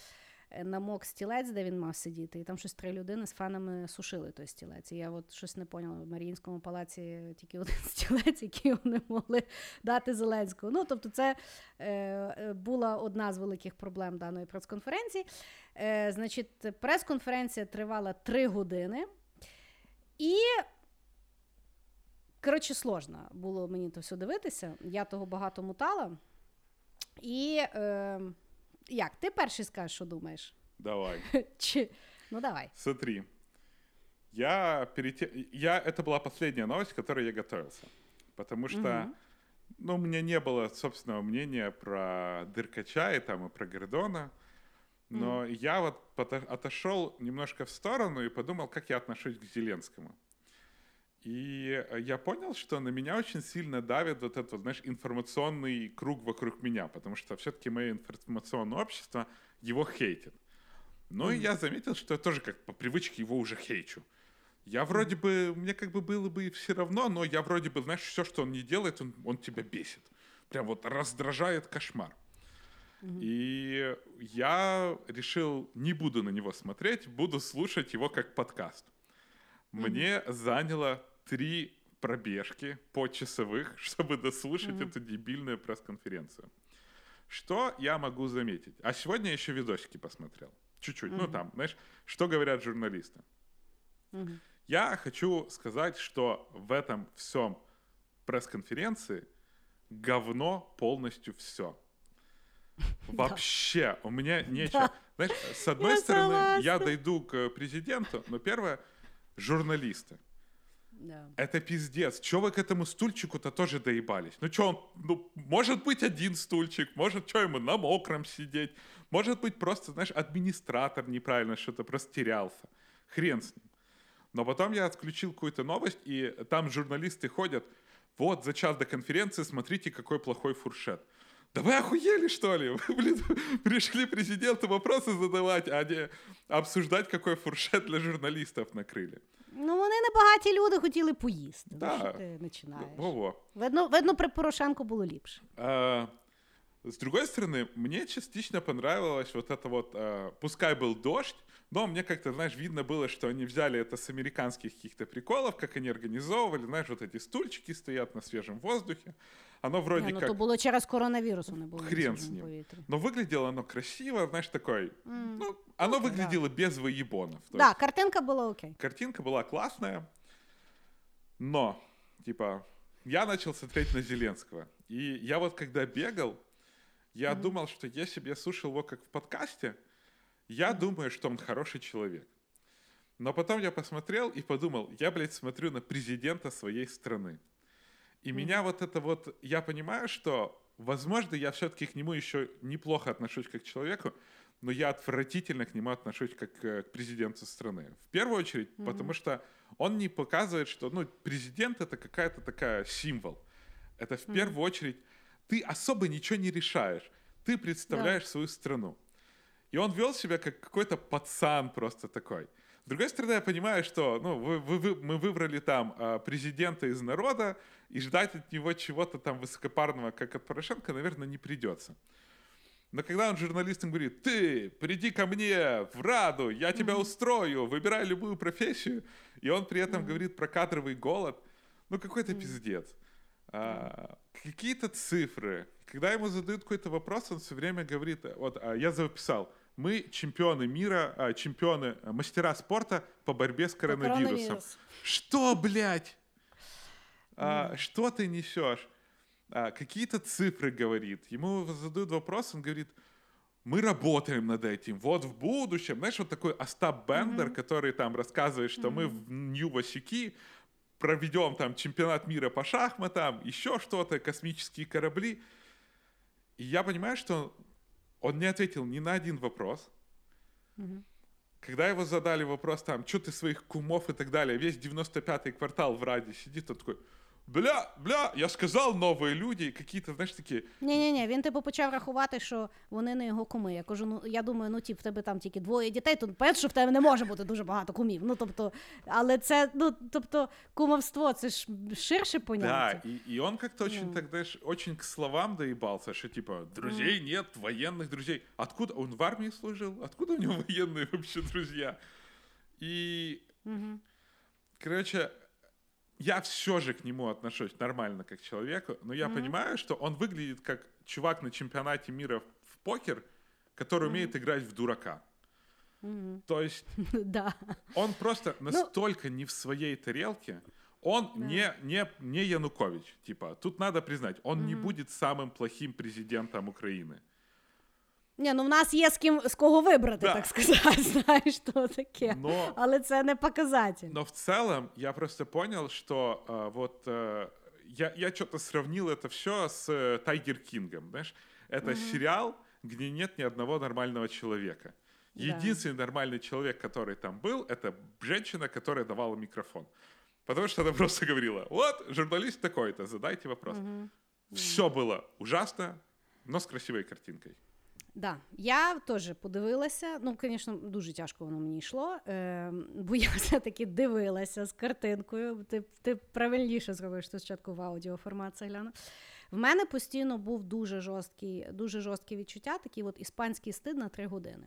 намок стілець, де він мав сидіти, і там щось три людини з фанами сушили той стілець. І я от щось не поняла. В Маріїнському палаці тільки <laughs> один стілець, який вони могли дати Зеленському. Ну, тобто, це е, е, була одна з великих проблем даної прес-конференції. Е, значить, прес-конференція тривала три години. І Коротше, сложно було мені то все дивитися. Я того багато мутала. І е, як? Ти перший скажеш, що думаєш? Давай. <laughs> Чи... Ну, давай. Смотри, я перед я это была последняя новость, к которой я готовился, потому что, Мгм. ну, у меня не было собственного мнения про Дыркача и там и про Гордона, но я вот отошел немножко в сторону и подумал, как я отношусь к Зеленскому. И э, я понял, что на меня очень сильно давит вот этот, знаешь, информационный круг вокруг меня, потому что все-таки мое информационное общество его хейтит. Ну и я заметил, что я тоже как по привычке его уже хейчу. Я вроде бы, мне как бы было бы все равно, но я вроде бы, знаешь, все, что он не делает, он, он тебя бесит. Прям вот раздражает кошмар. И я решил, не буду на него смотреть, буду слушать его как подкаст. Мне заняло три пробежки по часовых, <laughs> чтобы дослушать эту дебильную пресс-конференцию. Что я могу заметить? А сегодня я еще видосики посмотрел. Чуть-чуть. Ну, там, знаешь, что говорят журналисты. Мгм. Я хочу сказать, что в этом всем пресс-конференции говно полностью все. <laughs> Вообще, у меня <laughs> нечего. Знаешь, с одной стороны, я дойду к президенту, но первое, журналисты. Это пиздец. Чего вы к этому стульчику-то тоже доебались? Ну что, он, ну, может быть один стульчик, может, что ему на мокром сидеть, может быть просто, знаешь, администратор неправильно что-то простерялся. Хрен с ним. Но потом я отключил какую-то новость, и там журналисты ходят, вот, за час до конференции смотрите, какой плохой фуршет. Да вы охуели, что ли? <laughs> Вы, блин, пришли президенту вопросы задавать, а не обсуждать, какой фуршет для журналистов накрили. Ну, вони небагаті люди хотіли поїсти. Да. Ну, що ти починаєш? Во-во. Видно, видно, при Порошенку було ліпше. А, с другой стороны, мне частично понравилось вот это вот, а, пускай был дождь, но мне как-то, знаешь, видно было, что они взяли это с американских каких-то приколов, как они организовывали, знаешь, вот эти стульчики стоят на свежем воздухе. Оно вроде Ні, ну, как... то було через коронавірус, вони були. на Хрен с свіжому ним. повітрі. Но выглядело оно красиво, знаешь, такой... Ну, оно да. выглядело без выебонов. То Так, есть картинка була окей. Картинка была классная, но, типа, я начал смотреть на Зеленского. И я вот когда бегал, я думал, что если бы я слушал его как в подкасте, я думаю, что он хороший человек. Но потом я посмотрел и подумал, я, блядь, смотрю на президента своей страны. И меня вот это вот, я понимаю, что, возможно, я все-таки к нему еще неплохо отношусь как к человеку, но я отвратительно к нему отношусь как э, к президенту страны. В первую очередь, потому что он не показывает, что, ну, президент это какая-то такая символ. Это в первую очередь, ты особо ничего не решаешь, ты представляешь свою страну. И он вел себя как какой-то пацан просто такой. С другой стороны, я понимаю, что ну, вы, вы- вы- мы выбрали там а, президента из народа, и ждать от него чего-то там высокопарного, как от Порошенко, наверное, не придется. Но когда он журналистам говорит, ты, приди ко мне в Раду, я тебя устрою, выбирай любую профессию, и он при этом говорит про кадровый голод, ну какой-то пиздец. А, какие-то цифры. Когда ему задают какой-то вопрос, он все время говорит, вот а, я записал, мы чемпионы мира, а, чемпионы, а, мастера спорта по борьбе с коронавирусом. Коронавірус. Что, блядь? А, что ты несешь? А, какие-то цифры говорит. Ему задают вопрос, он говорит, мы работаем над этим. Вот в будущем, знаешь, вот такой Остап Бендер, который там рассказывает, что мы в Нью-Васюки проведем там чемпионат мира по шахматам, еще что-то, космические корабли. И я понимаю, что он не ответил ни на один вопрос. Когда его задали вопрос там, что ты своих кумов и так далее, весь 95-й квартал в Раде сидит, он такой, бля, бля, я сказал новые люди, и какие-то, знаешь, такие, Ні, ні, ні, він типу почав рахувати, що вони не його куми. Я кажу, ну я думаю, ну ті, в тебе там тільки двоє дітей, то понятно, що в тебе не може бути дуже багато кумів. Ну тобто, але це, ну тобто, кумовство це ж ширше да, поняття. и, и он как-то очень, так, знаешь, очень к словам доебался, что типа, друзей нет, военных друзей. Откуда? Он в армии служил? Откуда у него <laughs> военные вообще друзья? И, короче, я все же к нему отношусь нормально как к человеку, но я понимаю, что он выглядит как чувак на чемпионате мира в покер, который умеет играть в дурака. То есть <laughs> Да. он просто настолько не в своей тарелке, он не, не, не Янукович. Типа, тут надо признать, он не будет самым плохим президентом Украины. Ні, ну в нас є з ким з кого вибрати, Да. так сказати. Знаєш, <laughs> що таке. Но- Але це не показатель. Но в целом я просто понял, что э, вот э, я, я что-то сравнил это все с э, Тайгер Кингом, знаешь? Это сериал, где нет ни одного нормального человека. Да. Единственный нормальный человек, который там был, это женщина, которая давала микрофон. Потому что она просто говорила, вот, журналист такой-то, задайте вопрос. Все было ужасно, но с красивой картинкой. Да, я теж подивилася. Ну, звісно, дуже тяжко воно мені йшло, е, бо я <laughs> все-таки дивилася з картинкою. Ти, ти правильніше зробиш, що спочатку в аудіоформат це гляну. В мене постійно був дуже жорсткий, дуже жорстке відчуття, такий от іспанський стид на три години.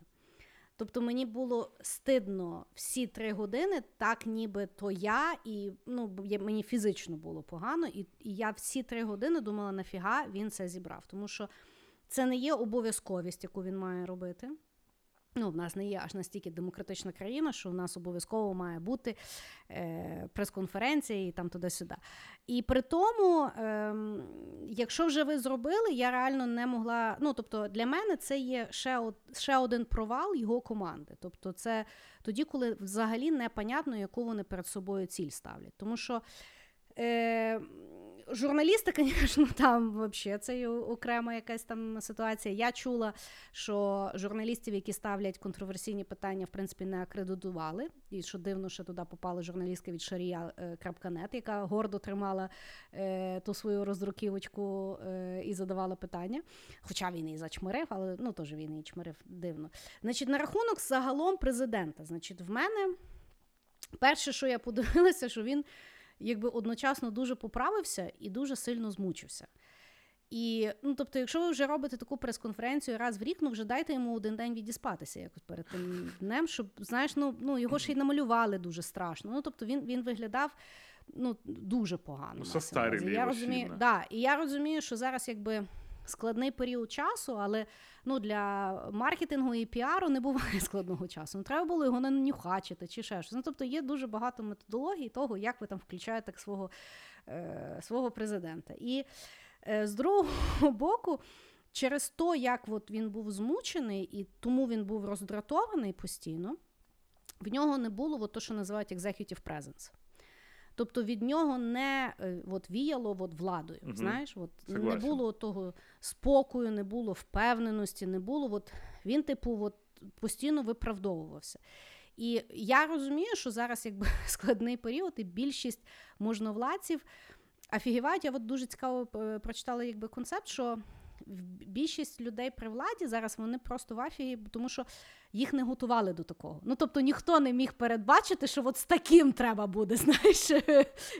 Тобто мені було стидно всі три години, так ніби то я, і ну, мені фізично було погано, і, і я всі три години думала, нафіга він це зібрав. Тому що це не є обов'язковість, яку він має робити. Ну, в нас не є аж настільки демократична країна, що у нас обов'язково має бути е, прес-конференція і там туди-сюди. І при тому, е, якщо вже ви зробили, я реально не могла. Ну, тобто, для мене це є ще ще один провал його команди. Тобто, це тоді, коли взагалі непонятно, яку вони перед собою ціль ставлять. Тому що. Е, Журналісти, звісно, <laughs> там взагалі це окрема якась там ситуація. Я чула, що журналістів, які ставлять контроверсійні питання, в принципі, не акредитували. І що дивно, що туди попала журналістка від Шарія.нет, е, яка гордо тримала е, ту свою роздруківочку е, і задавала питання. Хоча він і зачмирив, але ну теж він і чмирив дивно. Значить, на рахунок загалом президента, значить, в мене перше, що я подивилася, що він якби одночасно дуже поправився і дуже сильно змучився. І, ну, тобто, якщо ви вже робите таку прес-конференцію раз в рік, ну вже дайте йому один день відіспатися якось перед тим днем, щоб знаєш, ну ну його ще й намалювали дуже страшно. Ну тобто він він виглядав ну дуже погано. Ну, я розумію, да, і я розумію, що зараз якби складний період часу, але ну, для маркетингу і піару не буває <laughs> складного часу. Ну, Треба було його нанюхачити чи ще щось. Ну, Тобто є дуже багато методологій того, як ви там включаєте свого, е, свого президента. І е, з другого <laughs> боку. Через то, як от він був змучений, і тому він був роздратований постійно, в нього не було от то, що називають executive presence. Тобто від нього не е, от, віяло от, владою. Угу. Знаєш, от, не було того спокою, не було впевненості, не було. От, Він, типу, от, постійно виправдовувався. І я розумію, що зараз якби <laughs> складний період, і більшість можновладців офігівають. Я от дуже цікаво е, прочитала якби концепт, що більшість людей при владі зараз вони просто в афії, тому що їх не готували до такого. Ну тобто ніхто не міг передбачити, що от з таким треба буде, <laughs> знаєш,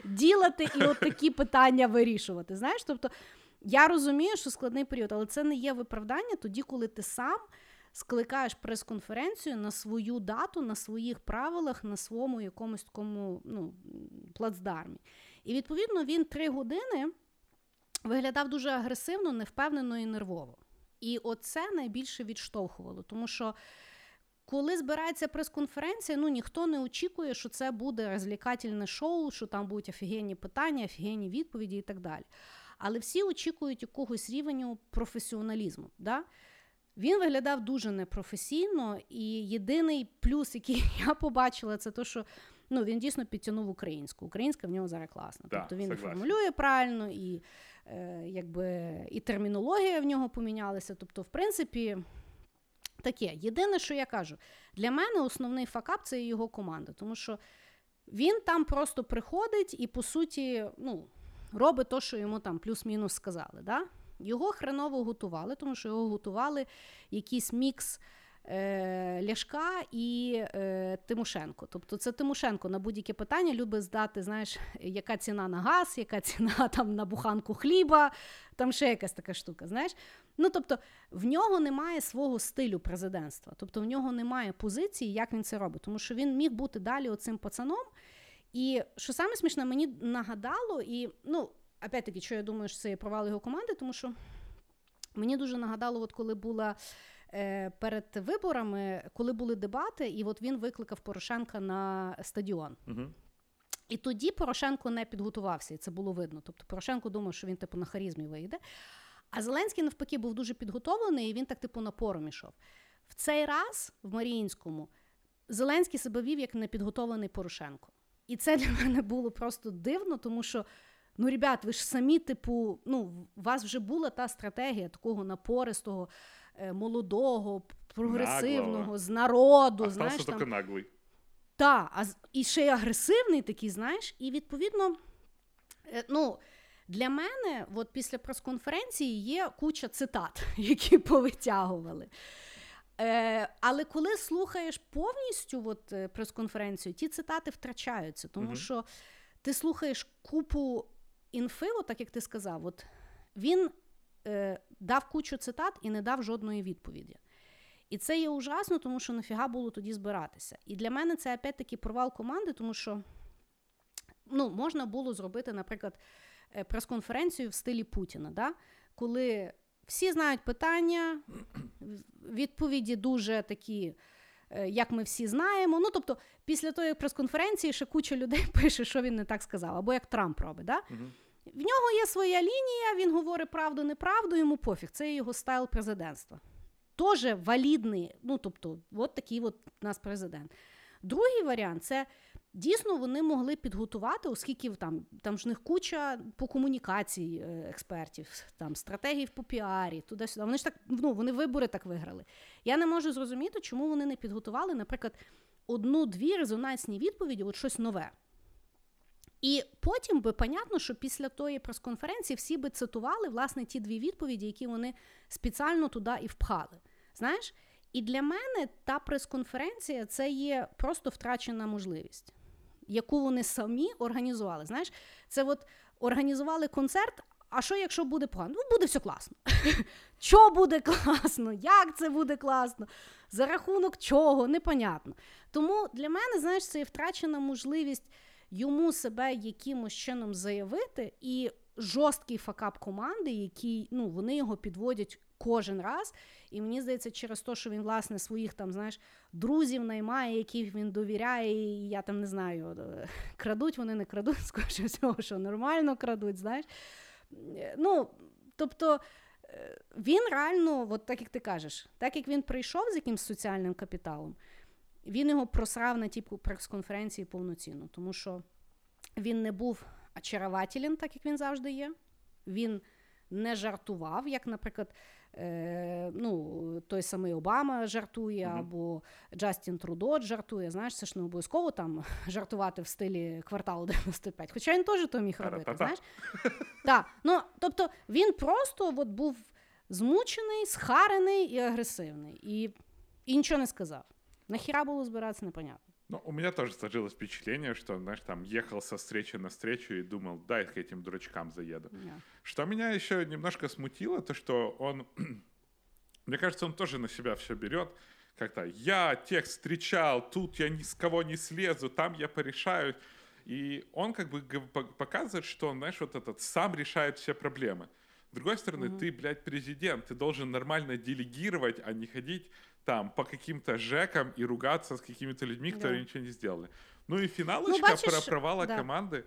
ділати і от такі питання вирішувати. Знаєш, тобто я розумію, що складний період, але це не є виправдання тоді, коли ти сам. Скликаєш прес-конференцію на свою дату, на своїх правилах, на своєму якомусь такому ну, плацдармі. І відповідно він три години виглядав дуже агресивно, невпевнено і нервово. І оце найбільше відштовхувало, тому що. Коли збирається прес-конференція, ну ніхто не очікує, що це буде розлікательне шоу, що там будуть офігенні питання, офігенні відповіді і так далі. Але всі очікують якогось рівню професіоналізму. Да? Він виглядав дуже непрофесійно, і єдиний плюс, який <laughs> я побачила, це те, що ну, він дійсно підтягнув українську. Українська в нього зараз класна. Да, тобто він согласен. формулює правильно, і е, якби, і термінологія в нього помінялася. Тобто, в принципі. Таке, єдине, що я кажу, для мене основний факап це його команда, тому що він там просто приходить і, по суті, ну, робить те, що йому там плюс-мінус сказали. Да? Його хреново готували, тому що його готували якийсь мікс Ляшка і е, Тимошенко. Тобто це Тимошенко на будь-яке питання любить здати, знаєш, яка ціна на газ, яка ціна <laughs> там на буханку хліба, там ще якась така штука. знаєш. Ну, тобто, в нього немає свого стилю президентства, тобто в нього немає позиції, як він це робить, тому що він міг бути далі оцим пацаном. І що саме смішне, мені нагадало, і ну, опять-таки, що я думаю, що це є провал його команди, тому що мені дуже нагадало, от коли була е, перед виборами, коли були дебати, і от він викликав Порошенка на стадіон. Угу. І тоді Порошенко не підготувався, і це було видно. Тобто Порошенко думав, що він типу на харізмі вийде. А Зеленський, навпаки, був дуже підготовлений, і він так, типу, напором ішов. В цей раз в Маріїнському Зеленський себе вів як непідготовлений Порошенко. І це для <laughs> мене було просто дивно, тому що. Ну, ребят, ви ж самі, типу, ну, у вас вже була та стратегія такого напористого, е, молодого, прогресивного, Наглого. з народу. знаєш, там... тільки наглий. Так, а і ще й агресивний такий, знаєш, і відповідно, е, ну. Для мене, от після прес-конференції, є куча цитат, <laughs> які повитягували. Е, Але коли слухаєш повністю от, е, прес-конференцію, ті цитати втрачаються, тому угу. що ти слухаєш купу інфи, от так як ти сказав, от він е, дав кучу цитат і не дав жодної відповіді. І це є ужасно, тому що нафіга було тоді збиратися. І для мене це опять-таки провал команди, тому що ну, можна було зробити, наприклад, е, прес-конференцію в стилі Путіна, да? коли всі знають питання, відповіді дуже такі. е, Як ми всі знаємо. Ну, тобто, після тої прес-конференції ще куча людей <laughs> пише, що він не так сказав, або як Трамп робить. Да? В нього є своя лінія, він говорить правду, неправду, йому пофіг. Це його стайл президентства. Тоже валідний, ну тобто, от такий от нас президент. Другий варіант це дійсно вони могли підготувати, оскільки там, там ж них куча по комунікації е, експертів, там стратегій по піарі, туди-сюди. Вони ж так, ну вони вибори так виграли. Я не можу зрозуміти, чому вони не підготували, наприклад, одну-дві резонансні відповіді, от щось нове. І потім би понятно, що після тої прес-конференції всі би цитували власне ті дві відповіді, які вони спеціально туди і впхали. Знаєш? І для мене та прес-конференція це є просто втрачена можливість, яку вони самі організували. Знаєш, це от організували концерт. А що, якщо буде погано? Ну, буде все класно. <laughs> Що буде класно? Як це буде класно? За рахунок чого? Непонятно. Тому для мене, знаєш, це є втрачена можливість йому себе якимось чином заявити, і жорсткий факап команди, який ну, вони його підводять кожен раз. І мені здається, через те, що він, власне, своїх там, знаєш, друзів наймає, яких він довіряє, і я там не знаю, е, крадуть вони не крадуть, <laughs> скоріше всього, що нормально крадуть, знаєш. Ну, тобто. е, Він реально, от так як ти кажеш, так як він прийшов з якимсь соціальним капіталом, він його просрав на тій прес-конференції повноцінно, тому що він не був очарователен, так як він завжди є. Він не жартував, як, наприклад, е, ну, той самий Обама жартує, Мгм. або Джастін Трудо жартує. Знаєш, це ж не обов'язково там <laughs> жартувати в стилі кварталу 95. Хоча він теж то міг робити. Та-та-та. знаєш. Так, ну, тобто він просто от був змучений, схарений і агресивний. І, і нічого не сказав. Нахіра було збиратися, непонятно. Ну, у меня тоже сложилось впечатление, что, знаешь, там ехал со встречи на встречу и думал, дай к этим дурачкам заеду. Да. Что меня еще немножко смутило, то что он, <clears throat> мне кажется, он тоже на себя все берет. Как-то я тех встречал, тут я ни с кого не слезу, там я порешаю. И он как бы показывает, что он, знаешь, вот этот сам решает все проблемы. С другой стороны, Мгм. ты, блядь, президент, ты должен нормально делегировать, а не ходить там по каким-то жекам и ругаться с какими-то людьми, которые Да. ничего не сделали. Ну и финалочка бачишь, про провала да. команды.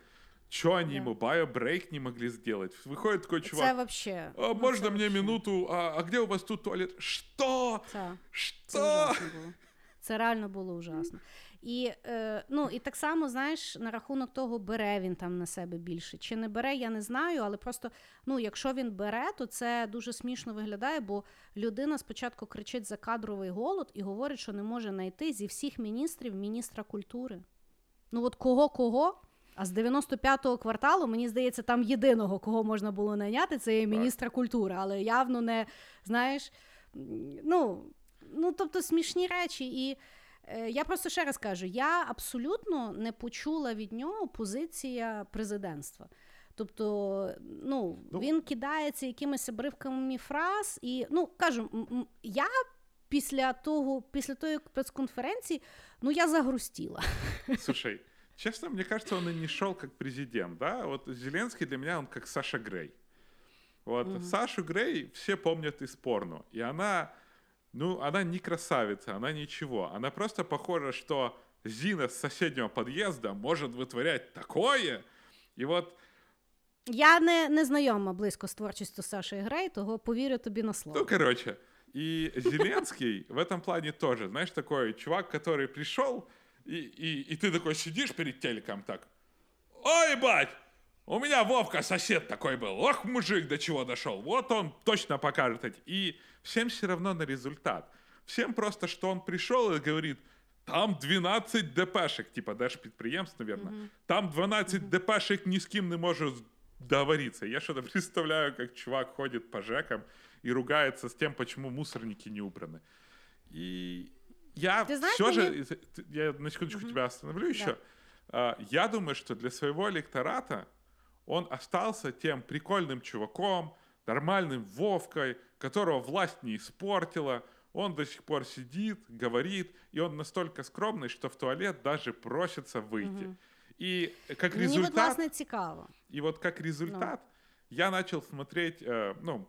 Че они Да. ему байо-брейк не могли сделать? Выходит такой чувак, Це вообще. «А, ну, можно це мне вообще. минуту? А, а где у вас тут туалет? Что? Це, це Что? ужасно було. Це реально було ужасно. І, е, ну, і так само, знаєш, на рахунок того, бере він там на себе більше. Чи не бере, я не знаю, але просто, ну, якщо він бере, то це дуже смішно виглядає, бо людина спочатку кричить за кадровий голод і говорить, що не може знайти зі всіх міністрів міністра культури. Ну, от кого-кого? А з 95-го кварталу, мені здається, там єдиного, кого можна було найняти, це є міністра культури, але явно не, знаєш, ну, ну тобто смішні речі. І я просто ще раз кажу: я абсолютно не почула від нього позиція президентства. Тобто, ну, Ну. він кидається якимись обривками фраз, і ну кажу, я після того, після тої прес-конференції, ну я загрустіла. <laughs> Слушай, честно, мне кажется, он и не шел как президент, да? Вот Зеленский для меня, он как Саша Грей. Вот Сашу Грей все помнят из порно. И она, ну, она не красавица, она ничего. Она просто похожа, что Зина с соседнего подъезда может вытворять такое. И вот Я не, не знайома близько з творчістю Саші Грей, того повірю тобі на слово. Ну, короче, и Зеленский в этом плане тоже, знаешь, такой чувак, который пришел, и, и, и ты такой сидишь перед телеком так, ой, бать, у меня Вовка сосед такой был, ох, мужик, до чего дошел, вот он точно покажет эти. И всем все равно на результат. Всем просто, что он пришел и говорит, там 12 депешек, типа держпідприємств, наверное. Там 12 депешек ни с кем не может договориться. Я что-то <laughs> представляю, как чувак ходит по ЖЭКам и ругается с тем, почему мусорники не убраны. И я Ты знаешь, все же, мне- я на секундочку тебя остановлю еще. А, Я думаю, что для своего электората он остался тем прикольным чуваком, нормальным Вовкой, которого власть не испортила. Он до сих пор сидит, говорит, и он настолько скромный, что в туалет даже просится выйти. И как результат... власне цікаво. И вот как результат я начал смотреть, э, ну,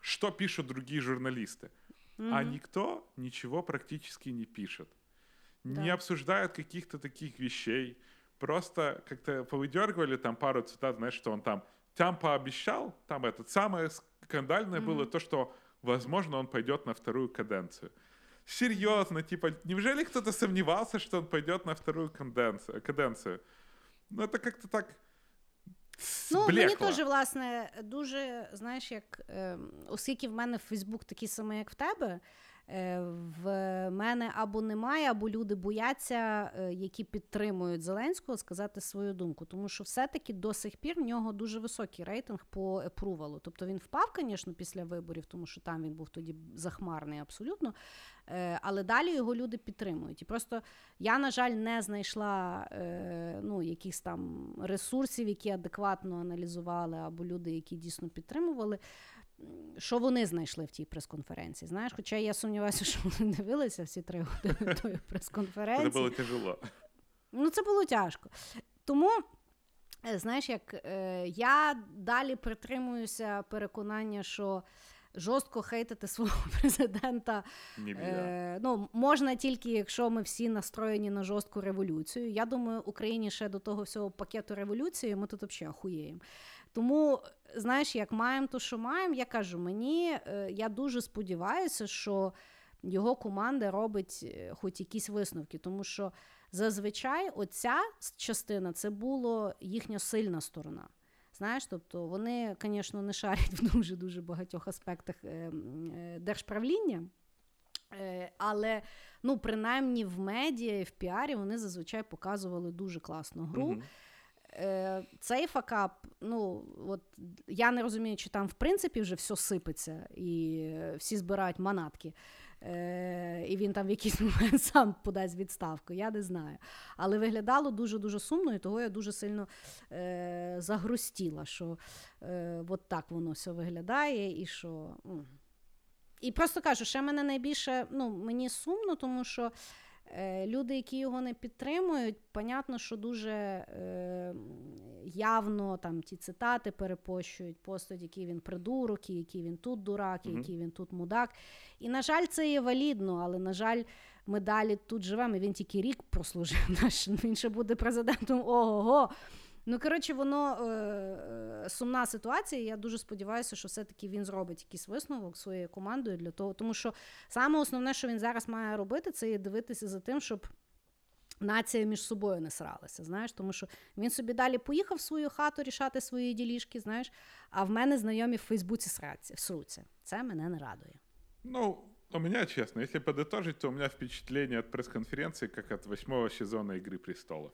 что пишут другие журналисты. А никто ничего практически не пишет. Не Да. обсуждают каких-то таких вещей. Просто как-то повыдергивали там пару цитат, знаешь, что он там там пообещал, там этот самое скандальное было то, что, возможно, он пойдет на вторую каденцию. Серьезно, типа, неужели кто-то сомневался, что он пойдет на вторую каденцию? каденцію? Ну, это как-то так Ну, мені зблекло. теж, власне, дуже, знаєш, як е, оскільки в мене Фейсбук такий самий, як в тебе, е, в мене або немає, або люди бояться, е, які підтримують Зеленського, сказати свою думку. Тому що все-таки до сих пір в нього дуже високий рейтинг по епрувалу. Тобто він впав, звісно, після виборів, тому що там він був тоді захмарний абсолютно. Е, Але далі його люди підтримують. І просто я, на жаль, не знайшла е, ну, якихось там ресурсів, які адекватно аналізували, або люди, які дійсно підтримували. Що вони знайшли в тій прес-конференції? Знаєш, хоча я сумніваюся, що вони дивилися всі три години <laughs> тої прес-конференції. Это было тяжело. Ну, це було тяжко. Тому, е, знаєш, як е, я далі притримуюся переконання, що жорстко хейтити свого <laughs> президента Е, ну, можна тільки, якщо ми всі настроєні на жорстку революцію. Я думаю, Україні ще до того всього пакету революції, ми тут взагалі охуєємо. Тому, знаєш, як маємо, то що маємо, я кажу, мені е, я дуже сподіваюся, що його команда робить е, хоч якісь висновки, тому що зазвичай оця частина це була їхня сильна сторона. Знаєш, тобто вони, звісно, не шарять в дуже дуже багатьох аспектах е, держправління. Але ну, принаймні в медіа і в піарі вони зазвичай показували дуже класну гру. Мгм. Е, Цей факап, ну от я не розумію, чи там в принципі вже все сипеться і всі збирають манатки. Е, і він там в якийсь <laughs> момент сам подасть відставку, я не знаю. Але виглядало дуже-дуже сумно, і того я дуже сильно е, загрустіла, що е, от так воно все виглядає, і що. І просто кажу, ще мене найбільше ну, мені сумно, тому що люди, які його не підтримують, понятно, що дуже е, явно там ті цитати перепощують, постать, який він придурок, і який він тут дурак, і який він тут мудак. І, на жаль, це є валідно, але, на жаль, ми далі тут живемо, і він тільки рік прослужив. <laughs> Наш, він ще буде президентом ого-го. Ну, коротше, воно е, е, сумна ситуація. Я дуже сподіваюся, що все-таки він зробить якийсь висновок своєю командою для того. Тому що саме основне, що він зараз має робити, це дивитися за тим, щоб нація між собою не сралася. Знаєш, тому що він собі далі поїхав в свою хату рішати свої ділішки, знаєш, а в мене знайомі в Фейсбуці сраться, всруться. Це мене не радує. Ну, у меня, честно, если подытожить, то у меня впечатление от пресс-конференции, как от восьмого сезона «Игры престолов».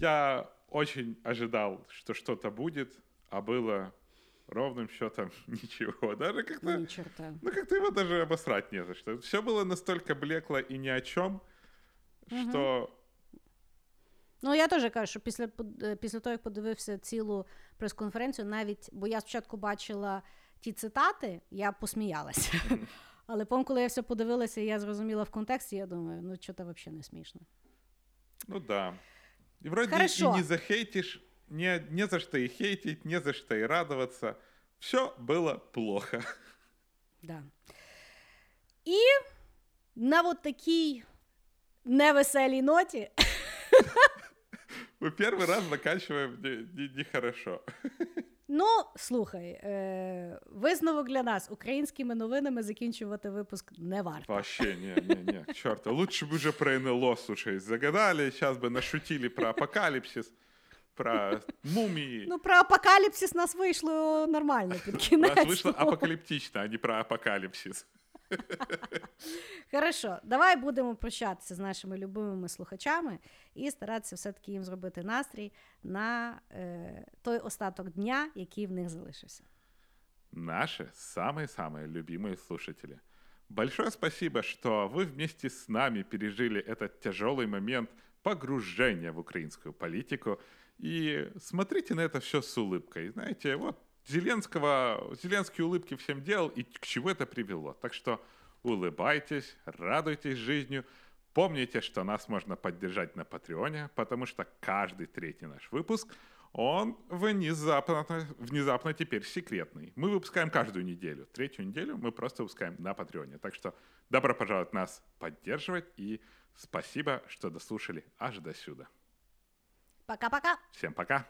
Я очень ожидал, что что-то будет, а было ровным счетом <laughs> ничего. Даже как-то, Ні, черта. ну как-то его даже обосрать не за что. Все было настолько блекло и ни о чем, что Ну, я теж кажу, що після, под- е, після того, як подивився цілу прес-конференцію, навіть, бо я спочатку бачила ті цитати, я посміялася. <laughs> Але потім, коли я все подивилася, і я зрозуміла в контексті, я думаю, ну що то взагалі не смішно. Ну да. И вроде Хорошо. и не захейтишь, не, не за что и хейтить, не за что и радоваться. Все было плохо. Да. І на от такій невеселій ноті <laughs> Мы первый раз заканчиваем не- не- нехорошо. Ну, слухай, е, висновок для нас: українськими новинами закінчувати випуск не варто. Вообще, не, не, не, к черту. Лучше бы уже про НЛО, слушай, загадали, сейчас бы нашутили про апокалипсис, про мумии. Ну, про апокаліпсис нас вийшло нормально під У кінець. нас вышло апокалиптично, а не про апокалипсис. Хорошо, давай будемо прощатися з нашими любимими слухачами і старатися все-таки їм зробити настрій на е, той остаток дня, який в них залишився. Наши самые-самые любимые слушатели. Большое спасибо, что вы вместе с нами пережили этот тяжелый момент погружения в украинскую политику. И смотрите на это все с улыбкой. Знаете, вот Зеленского, Зеленский улыбки всем делал, и к чему это привело. Так что улыбайтесь, радуйтесь жизнью. Помните, что нас можно поддержать на Патреоне, потому что каждый третий наш выпуск он внезапно, внезапно теперь секретный. Мы выпускаем каждую неделю. Третью неделю мы просто выпускаем на Патреоне. Так что добро пожаловать нас поддерживать и спасибо, что дослушали аж до сюда. Пока-пока. Всем пока!